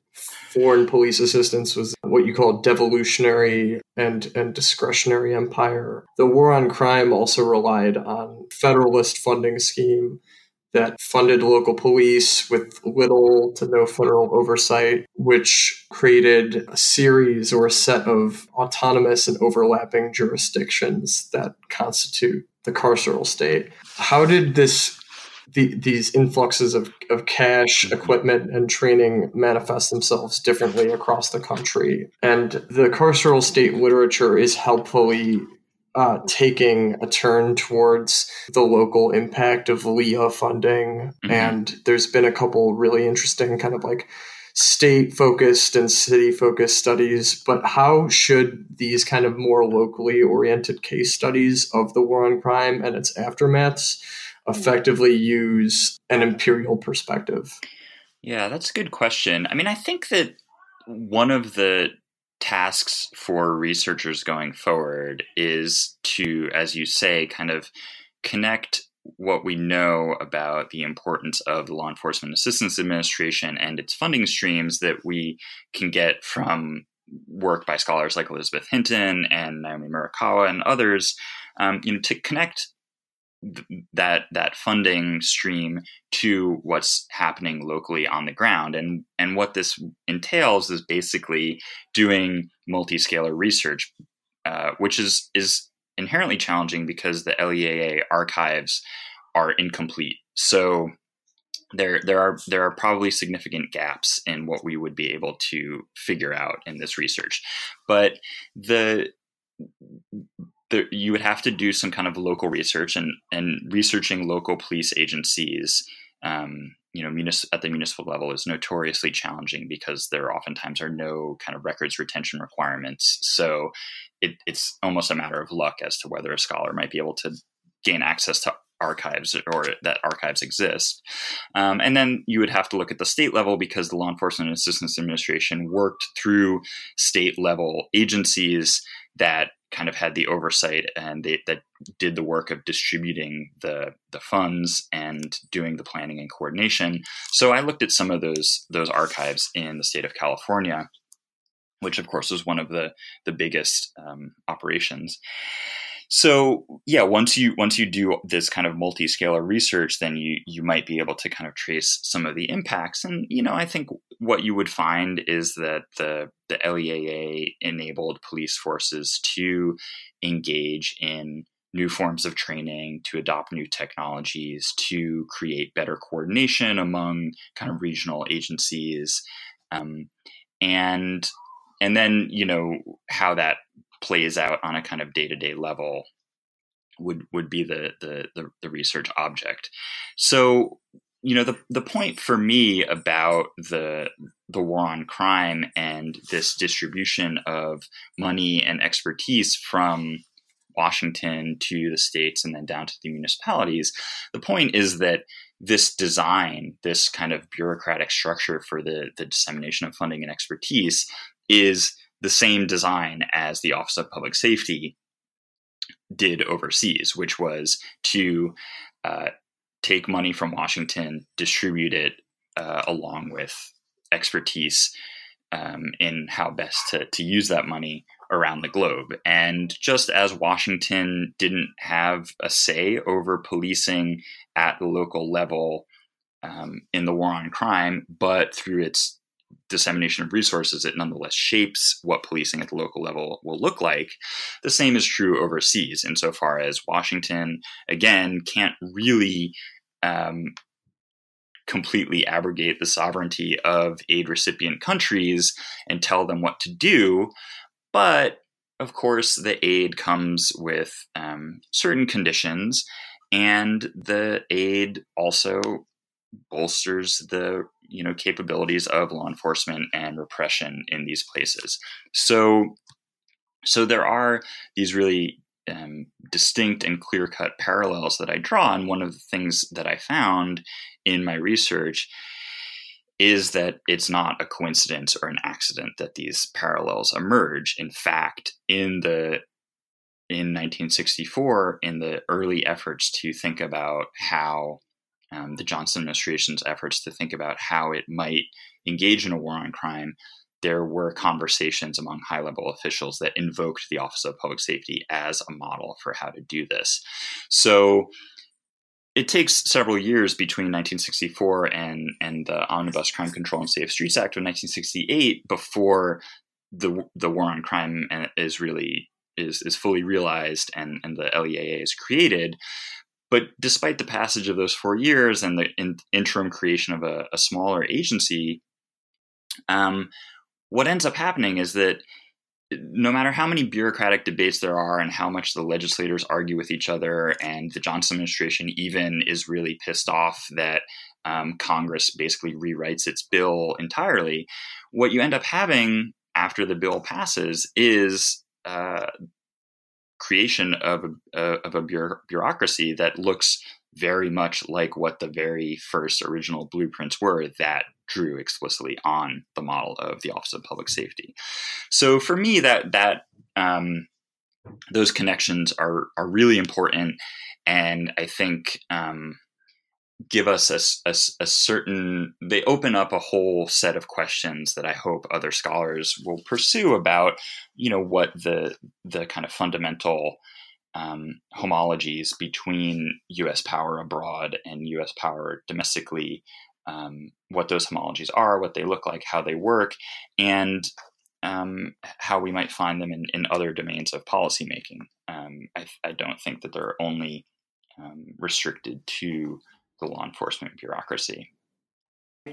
foreign police assistance was what you call devolutionary and, and discretionary empire. The war on crime also relied on federalist funding scheme that funded local police with little to no federal oversight, which created a series or a set of autonomous and overlapping jurisdictions that constitute the carceral state. How did this the, these influxes of, of cash, mm-hmm. equipment, and training manifest themselves differently across the country. And the carceral state literature is helpfully uh, taking a turn towards the local impact of LEA funding. Mm-hmm. And there's been a couple really interesting kind of like state focused and city focused studies, but how should these kind of more locally oriented case studies of the war on crime and its aftermaths effectively use an imperial perspective? Yeah, that's a good question. I mean, I think that one of the tasks for researchers going forward is to, as you say, kind of connect what we know about the importance of the Law Enforcement Assistance Administration and its funding streams that we can get from work by scholars like Elizabeth Hinton and Naomi Murakawa and others, um, you know, to connect that that funding stream to what's happening locally on the ground. And and what this entails is basically doing multi-scalar research uh, which is is inherently challenging because the LEAA archives are incomplete. So there there are there are probably significant gaps in what we would be able to figure out in this research. But the there, you would have to do some kind of local research and and researching local police agencies um, you know munis- at the municipal level is notoriously challenging because there oftentimes are no kind of records retention requirements so it, it's almost a matter of luck as to whether a scholar might be able to gain access to archives or that archives exist. Um, and then you would have to look at the state level because the Law Enforcement Assistance Administration worked through state level agencies that kind of had the oversight and they, that did the work of distributing the the funds and doing the planning and coordination. So I looked at some of those those archives in the state of California, which of course was one of the the biggest um, operations. So yeah, once you once you do this kind of multi-scalar research, then you you might be able to kind of trace some of the impacts. And you know, I think what you would find is that the the LEAA enabled police forces to engage in new forms of training, to adopt new technologies, to create better coordination among kind of regional agencies, um, and and then you know how that plays out on a kind of day to day level would would be the, the, the the research object. So you know the the point for me about the the war on crime and this distribution of money and expertise from Washington to the states and then down to the municipalities. The point is that this design, this kind of bureaucratic structure for the, the dissemination of funding and expertise, is the same design as the Office of Public Safety did overseas, which was to uh, take money from Washington, distribute it uh, along with expertise um, in how best to, to use that money around the globe. And just as Washington didn't have a say over policing at the local level um, in the war on crime, but through its dissemination of resources, it nonetheless shapes what policing at the local level will look like. The same is true overseas, insofar as Washington, again, can't really um, completely abrogate the sovereignty of aid recipient countries and tell them what to do. But of course, the aid comes with um, certain conditions, and the aid also bolsters the you know capabilities of law enforcement and repression in these places. So, so there are these really um, distinct and clear cut parallels that I draw. And one of the things that I found in my research is that it's not a coincidence or an accident that these parallels emerge. In fact, in the in 1964, in the early efforts to think about how um, the Johnson administration's efforts to think about how it might engage in a war on crime, there were conversations among high level officials that invoked the Office of Public Safety as a model for how to do this. So it takes several years between 1964 and, and the Omnibus Crime Control and Safe Streets Act of 1968 before the, the war on crime uh, is really is, is fully realized and, and the LEAA is created. But despite the passage of those four years and the in, interim creation of a, a smaller agency, um, what ends up happening is that no matter how many bureaucratic debates there are and how much the legislators argue with each other, and the Johnson administration even is really pissed off that um, Congress basically rewrites its bill entirely, what you end up having after the bill passes is uh, creation of a, uh, of a bureaucracy that looks very much like what the very first original blueprints were that drew explicitly on the model of the Office of Public Safety. So for me, that that um, those connections are are really important, and I think um, give us a, a, a, certain they open up a whole set of questions that i hope other scholars will pursue about you know what the the kind of fundamental um, homologies between us power abroad and us power domestically um, what those homologies are what they look like how they work and um, how we might find them in, in other domains of policymaking. Um, I, I, don't think that they're only um, restricted to the law enforcement bureaucracy.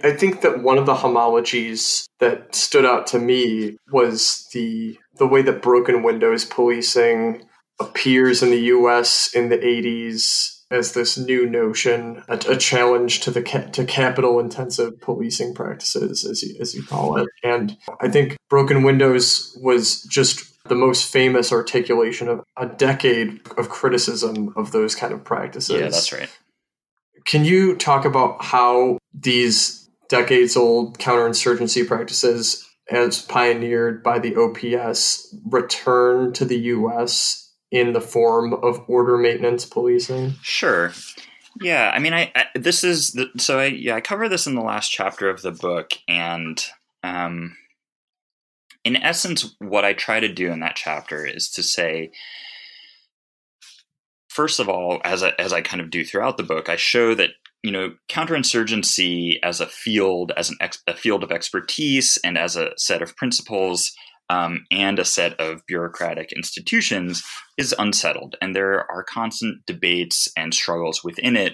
I think that one of the homologies that stood out to me was the the way that broken windows policing appears in the U.S. in the '80s as this new notion, a, a challenge to the ca- to capital intensive policing practices, as you, as you call it. And I think broken windows was just the most famous articulation of a decade of criticism of those kind of practices. Yeah, that's right. Can you talk about how these decades old counterinsurgency practices as pioneered by the OPS return to the US in the form of order maintenance policing? Sure. Yeah, I mean, I, I this is the, so I yeah I cover this in the last chapter of the book, and um, in essence, what I try to do in that chapter is to say, first of all, as I, as I kind of do throughout the book, I show that you know counterinsurgency as a field, as an ex, a field of expertise, and as a set of principles um, and a set of bureaucratic institutions is unsettled. And there are constant debates and struggles within it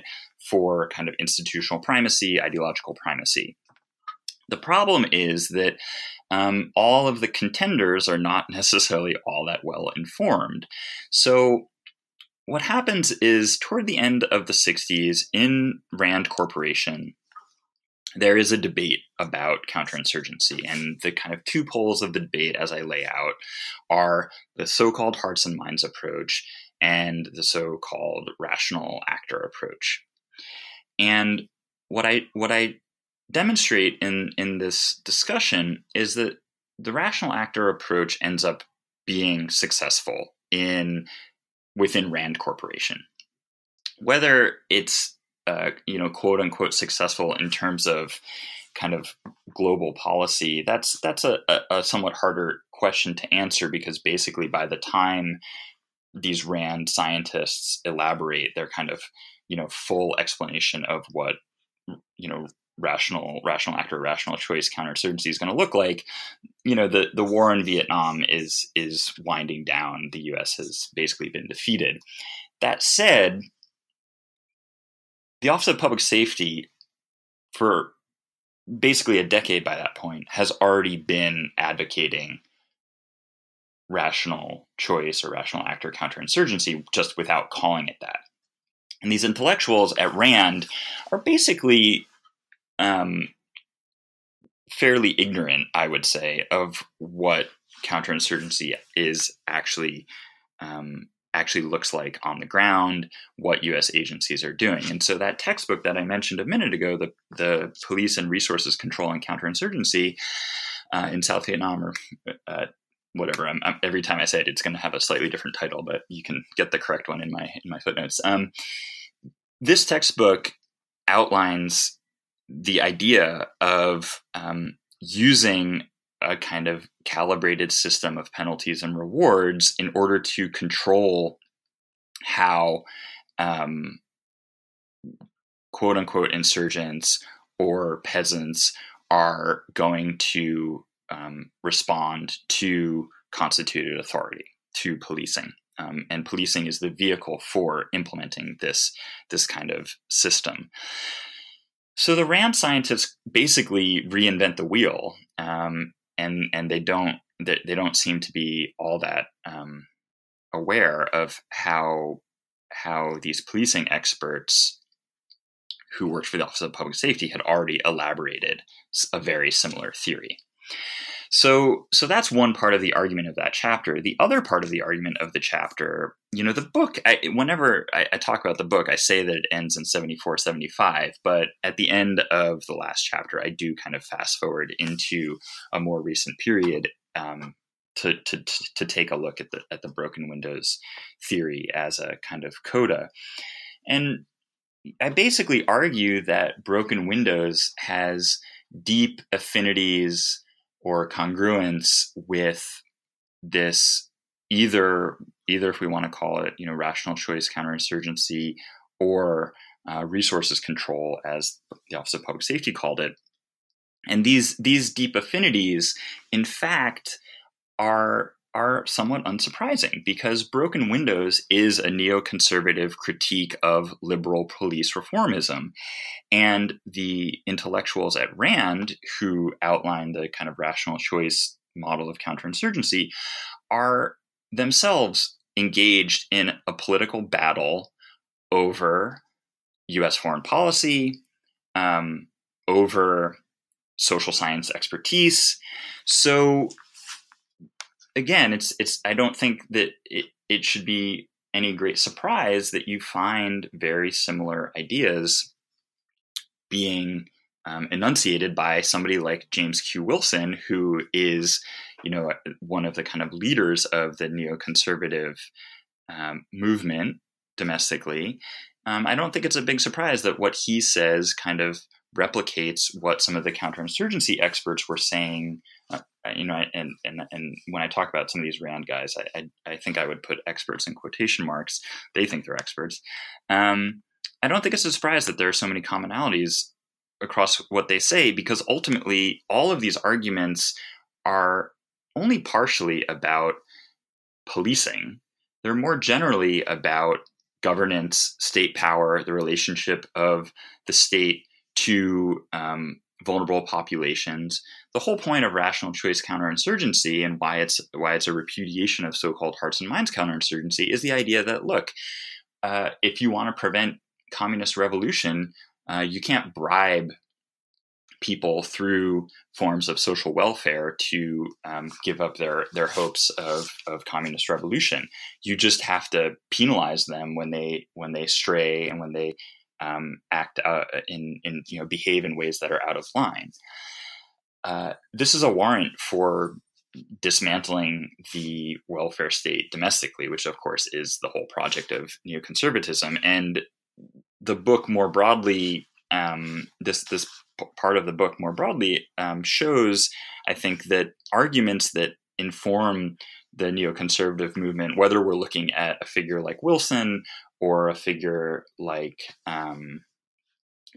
for kind of institutional primacy, ideological primacy. The problem is that um, all of the contenders are not [LAUGHS] necessarily all that well informed. So, what happens is toward the end of the 60s in Rand Corporation, there is a debate about counterinsurgency. And the kind of two poles of the debate, as I lay out, are the so called hearts and minds approach and the so called rational actor approach. And what I, what I demonstrate in, in this discussion is that the rational actor approach ends up being successful in within Rand Corporation. Whether it's uh, you know, quote unquote successful in terms of kind of global policy, that's that's a, a, somewhat harder question to answer because basically by the time these Rand scientists elaborate their kind of you know full explanation of what you know rational rational actor rational choice counterinsurgency is going to look like you know the the war in vietnam is is winding down the us has basically been defeated that said the Office of Public Safety, for basically a decade by that point, has already been advocating rational choice or rational actor counterinsurgency just without calling it that. And these intellectuals at RAND are basically um, fairly ignorant, I would say, of what counterinsurgency is actually um, actually looks like on the ground, what U.S. agencies are doing. And so that textbook that I mentioned a minute ago, the, the Police and Resources Control and Counterinsurgency uh, in South Vietnam, or uh, whatever. I'm, I'm, every time I say it, it's going to have a slightly different title, but you can get the correct one in my in my footnotes. Um, this textbook outlines the idea of um, using a kind of calibrated system of penalties and rewards in order to control how um, quote unquote insurgents or peasants are going to um, respond to constituted authority, to policing. Um, and policing is the vehicle for implementing this this kind of system. So the Rand scientists basically reinvent the wheel um, and and they don't they, they don't seem to be all that um, aware of how how these policing experts who worked for the Office of Public Safety had already elaborated a very similar theory. So, so that's one part of the argument of that chapter. The other part of the argument of the chapter, you know, the book, I, whenever I, I, talk about the book, I say that it ends in 74, 75, but at the end of the last chapter, I do kind of fast forward into a more recent period um, to, to, to take a look at the, at the broken windows theory as a kind of coda. And I basically argue that broken windows has deep affinities or congruence with this either either if we want to call it you know rational choice counterinsurgency or uh, resources control as the office of public safety called it. And these these deep affinities in fact are are somewhat unsurprising because Broken Windows is a neoconservative critique of liberal police reformism. And the intellectuals at RAND, who outline the kind of rational choice model of counterinsurgency, are themselves engaged in a political battle over US foreign policy, um, over social science expertise. So again, it's it's. I don't think that it it should be any great surprise that you find very similar ideas being um, enunciated by somebody like James Q. Wilson, who is, you know, one of the kind of leaders of the neoconservative um, movement domestically. Um, I don't think it's a big surprise that what he says kind of replicates what some of the counterinsurgency experts were saying. You know, and and and when I talk about some of these Rand guys, I, I, I think I would put experts in quotation marks. They think they're experts. Um, I don't think it's a surprise that there are so many commonalities across what they say because ultimately all of these arguments are only partially about policing. They're more generally about governance, state power, the relationship of the state to um, vulnerable populations. The whole point of rational choice counterinsurgency and why it's why it's a repudiation of so-called hearts and minds counterinsurgency is the idea that look, uh, if you want to prevent communist revolution, uh, you can't bribe people through forms of social welfare to um, give up their their hopes of, of communist revolution. You just have to penalize them when they when they stray and when they um, act uh, in in you know behave in ways that are out of line. Uh, this is a warrant for dismantling the welfare state domestically, which of course is the whole project of neoconservatism. And the book more broadly, um, this this part of the book more broadly um, shows, I think, that arguments that inform the neoconservative movement, whether we're looking at a figure like Wilson or a figure like um,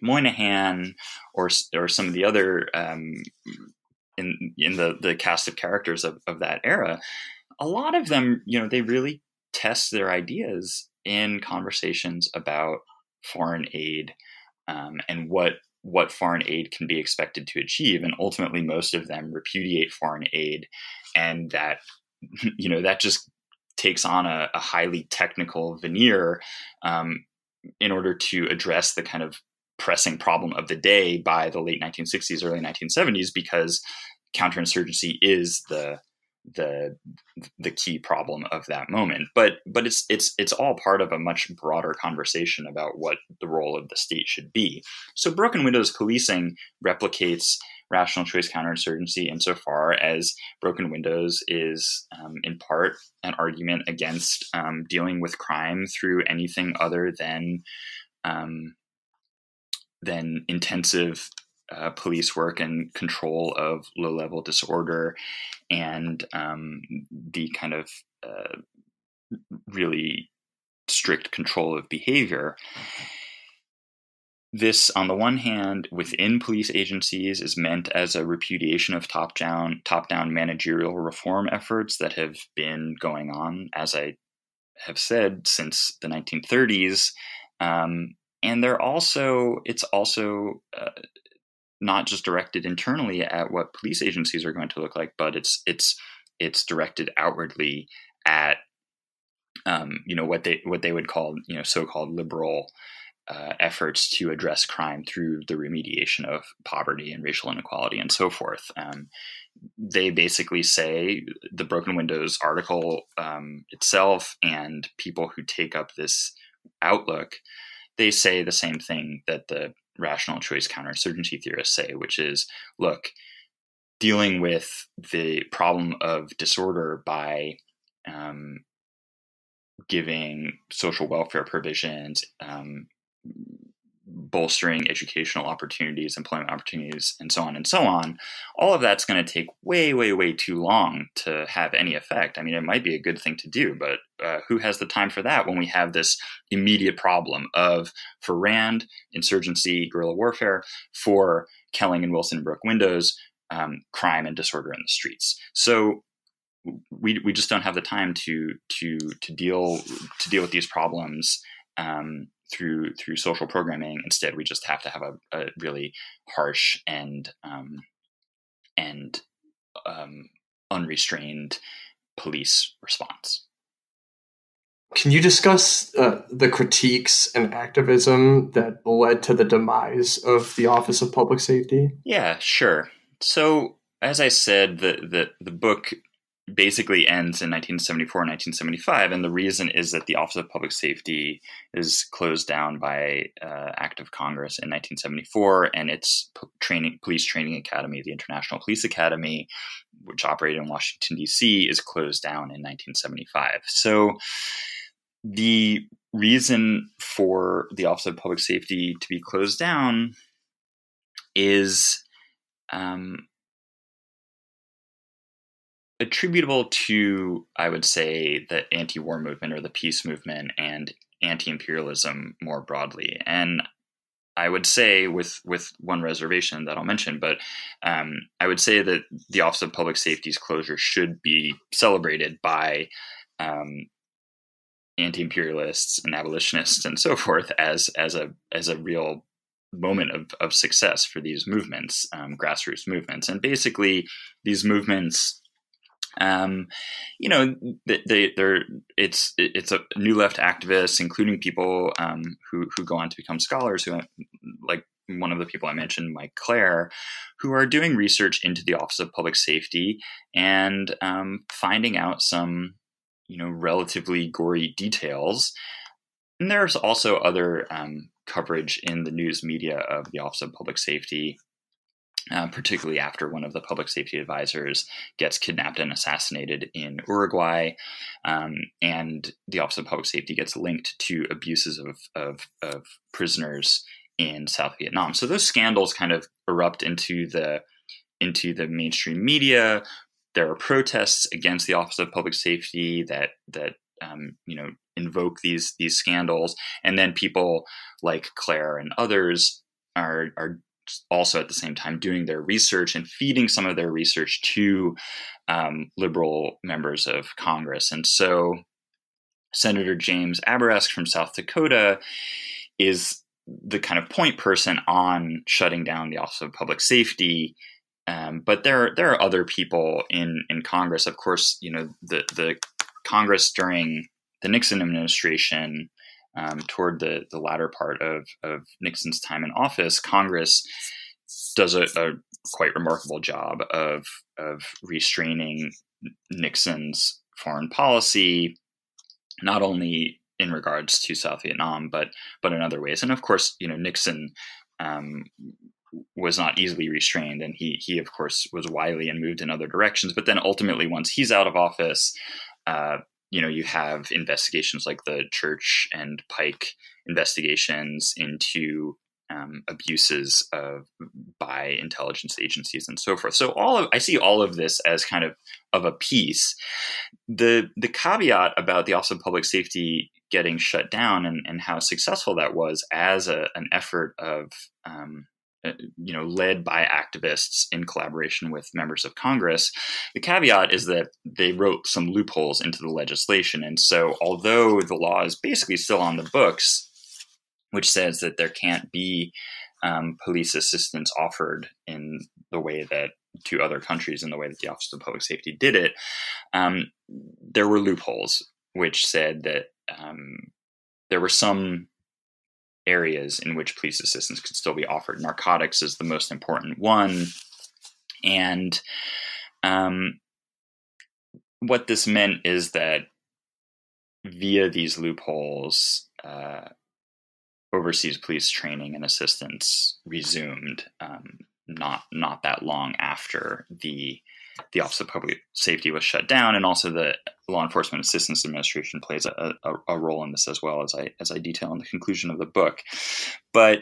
Moynihan or or some of the other um, in in the the cast of characters of, of that era, a lot of them, you know, they really test their ideas in conversations about foreign aid um, and what what foreign aid can be expected to achieve and ultimately most of them repudiate foreign aid and that [LAUGHS] you know that just takes on a, a highly technical veneer um, in order to address the kind of pressing problem of the day by the late 1960s early 1970s because counterinsurgency is the the the key problem of that moment. But but it's it's it's all part of a much broader conversation about what the role of the state should be. So broken windows policing replicates rational choice counterinsurgency insofar as broken windows is um, in part an argument against um, dealing with crime through anything other than um, than intensive uh, police work and control of low level disorder and um, the kind of uh, really strict control of behavior. This, on the one hand, within police agencies, is meant as a repudiation of top-down top-down managerial reform efforts that have been going on, as I have said, since the 1930s. Um, and they're also it's also uh, not just directed internally at what police agencies are going to look like, but it's it's it's directed outwardly at um, you know what they what they would call you know so-called liberal uh, efforts to address crime through the remediation of poverty and racial inequality and so forth. Um, they basically say the Broken Windows article um, itself and people who take up this outlook, they say the same thing that the rational choice counterinsurgency theorists say, which is look, dealing with the problem of disorder by um, giving social welfare provisions, um, bolstering educational opportunities, employment opportunities, and so on and so on, all of that's going to take way, way, way too long to have any effect. I mean, it might be a good thing to do, but uh, who has the time for that when we have this immediate problem of, for Rand, insurgency, guerrilla warfare, for Kelling and Wilson broke windows, um, crime and disorder in the streets. So we, we just don't have the time to to to deal to deal with these problems um, through through social programming. Instead, we just have to have a, a really harsh and um, and um, unrestrained police response. Can you discuss uh, the critiques and activism that led to the demise of the Office of Public Safety? Yeah, sure. So, as I said, the the, the book basically ends in 1974 and 1975 and the reason is that the office of public safety is closed down by uh, act of congress in 1974 and its training police training academy the international police academy which operated in washington d.c is closed down in 1975 so the reason for the office of public safety to be closed down is um, attributable to, I would say, the anti war movement or the peace movement and anti imperialism more broadly. And I would say, with, with one reservation that I'll mention, but um, I would say that the Office of Public Safety's closure should be celebrated by um, anti-imperialists and abolitionists and so [LAUGHS] forth as as a as a real moment of, of success for these movements, um, grassroots movements, and basically these movements um, you know, they, they're it's it's a new left activists, including people um, who who go on to become scholars, who like one of the people I mentioned, Mike Klare, who are doing research into the Office of Public Safety and um, finding out some, you know, relatively gory details. And there's also other um, coverage in the news media of the Office of Public Safety uh, particularly after one of the public safety advisors gets kidnapped and assassinated in Uruguay. Um, and the Office of Public Safety gets linked to abuses of, of, of, prisoners in South Vietnam. So those scandals kind of erupt into the into the mainstream media. There are protests against the Office of Public Safety that that um, you know invoke these these scandals, and then people like Klare and others are are also at the same time doing their research and feeding some of their research to um, liberal members of Congress. And so Senator James Abourezk from South Dakota is the kind of point person on shutting down the Office of Public Safety. Um, but there, there are other people in, in Congress. Of course, you know the the Congress during the Nixon administration um, toward the, the latter part of, of Nixon's time in office, Congress does a, a quite remarkable job of, of restraining Nixon's foreign policy, not only in regards to South Vietnam, but but in other ways. And of course, you know, Nixon um, was not easily restrained, and he he of course was wily and moved in other directions. But then ultimately, once he's out of office, uh, you know you have investigations like the church and pike investigations into um, abuses of by intelligence agencies and so forth. So all of i see all of this as kind of of a piece. The the caveat about the office of public safety getting shut down and, and how successful that was as a, an effort of um, you know, led by activists in collaboration with members of Congress. The caveat is that they wrote some loopholes into the legislation. And so, although the law is basically still on the books, which says that there can't be um, police assistance offered in the way that to other countries in the way that the Office of Public Safety did it, um, there were loopholes which said that um, there were some areas in which police assistance could still be offered. Narcotics is the most important one. And um, what this meant is that via these loopholes, uh, overseas police training and assistance resumed um, not not that long after the the Office of Public Safety was shut down, and also the Law Enforcement Assistance Administration plays a, a, a, role in this as well as I as I detail in the conclusion of the book. But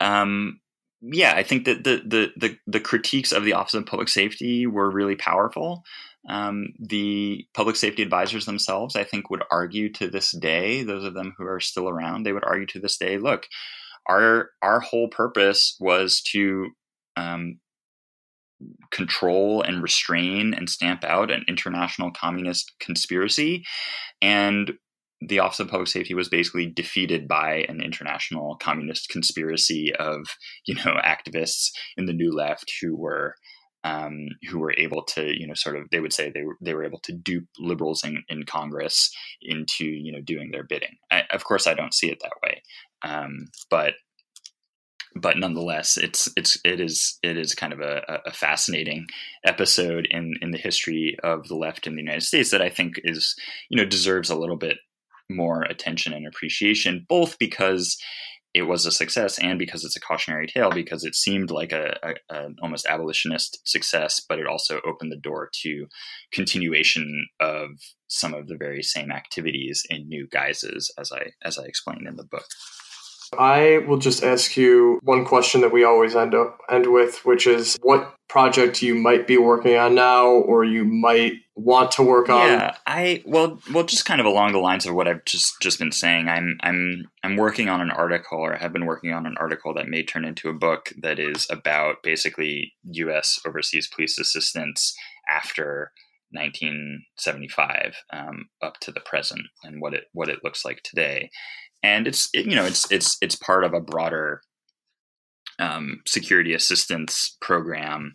um, yeah, I think that the, the, the the critiques of the Office of Public Safety were really powerful. Um, the public safety advisors themselves, I think, would argue to this day. Those of them who are still around, they would argue to this day. Look, our our whole purpose was to um, control and restrain and stamp out an international communist conspiracy. And the Office of Public Safety was basically defeated by an international communist conspiracy of, you know, activists in the New Left who were um, who were able to, you know, sort of, they would say they were they were able to dupe liberals in, in Congress into, you know, doing their bidding. I, of course, I don't see it that way, um, but but nonetheless, it's it's it is it is kind of a, a, fascinating episode in in the history of the left in the United States that I think is you know deserves a little bit more attention and appreciation, both because it was a success and because it's a cautionary tale because it seemed like a, a, a, almost abolitionist success but it also opened the door to continuation of some of the very same activities in new guises as i as i explained in the book I will just ask you one question that we always end up end with, which is what project you might be working on now or you might want to work on. Yeah, I well well just kind of along the lines of what I've just just been saying. I'm I'm I'm working on an article or have been working on an article that may turn into a book that is about basically US overseas police assistance after 1975 um, up to the present and what it what it looks like today and it's it, you know it's it's it's part of a broader um, security assistance program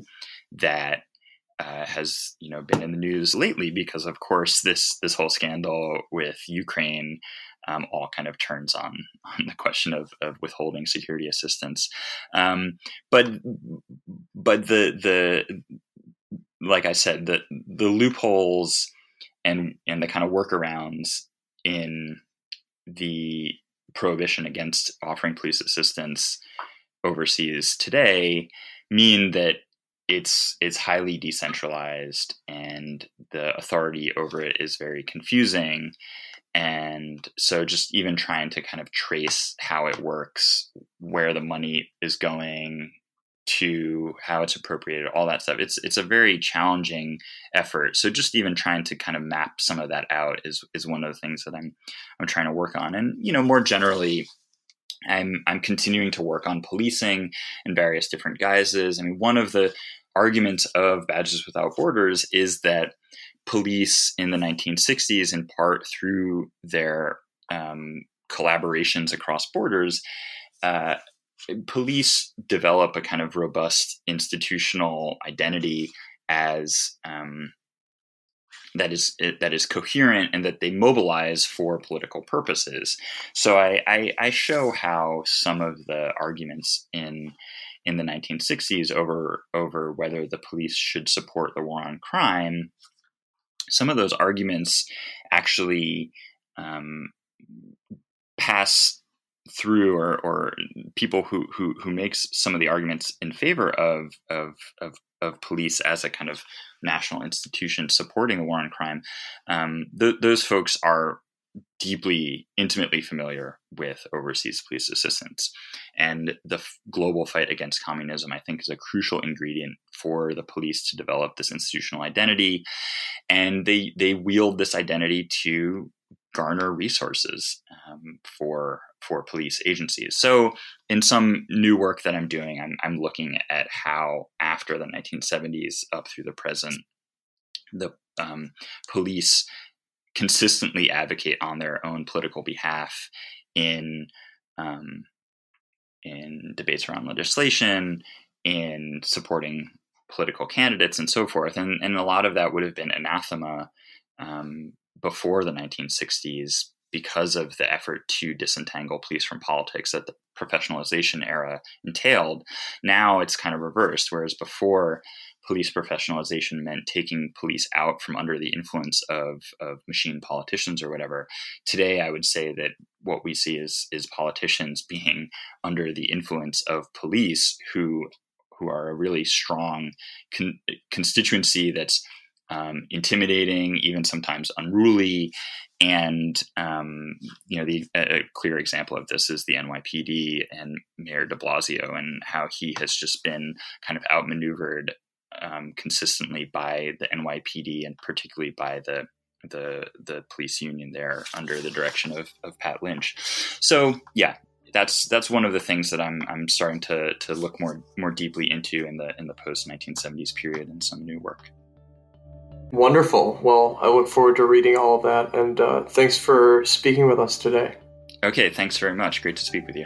that uh, has you know been in the news lately because of course this this whole scandal with Ukraine um, all kind of turns on [LAUGHS] on the question of, of withholding security assistance. Um, but but the the like I said the the loopholes and and the kind of workarounds in the prohibition against offering police assistance overseas today mean that it's it's highly decentralized and the authority over it is very confusing. And so just even trying to kind of trace how it works where the money is going to how it's appropriated, all that stuff. It's it's a very challenging effort. So just even trying to kind of map some of that out is is one of the things that I'm I'm trying to work on. And you know, more generally, I'm I'm continuing to work on policing in various different guises. I mean, one of the arguments of Badges Without Borders is that police in the 1960s, in part through their um, collaborations across borders, uh, police develop a kind of robust institutional identity as um, that is that is coherent and that they mobilize for political purposes. So I, I, I show how some of the arguments in in the 1960s over over whether the police should support the war on crime, some of those arguments actually um, pass through or, or people who, who who makes some of the arguments in favor of, of of of police as a kind of national institution supporting the war on crime, um, th- those folks are deeply intimately familiar with overseas police assistance. And the f- global fight against communism i think is a crucial ingredient for the police to develop this institutional identity. And they they wield this identity to garner resources um, for for police agencies. So, in some new work that I'm doing, I'm, I'm looking at how after the 1970s up through the present, the um, police consistently advocate on their own political behalf in um, in debates around legislation, in supporting political candidates, and so forth. And and a lot of that would have been anathema um, before the 1960s because of the effort to disentangle police from politics that the professionalization era entailed. Now it's kind of reversed, whereas before police professionalization meant taking police out from under the influence of, of machine politicians or whatever. Today, I would say that what we see is is politicians [LAUGHS] being under the influence of police who who are a really strong con- constituency that's um, intimidating, even sometimes unruly. And um, you know, the a clear example of this is the NYPD and Mayor De Blasio, and how he has just been kind of outmaneuvered um, consistently by the NYPD, and particularly by the the the police union there under the direction of, of Pat Lynch. So yeah, that's that's one of the things that I'm I'm starting to to look more more deeply into in the in the post 1970s period and some new work. Wonderful. Well, I look forward to reading all of that, and uh, thanks for speaking with us today. Okay, thanks very much. Great to speak with you.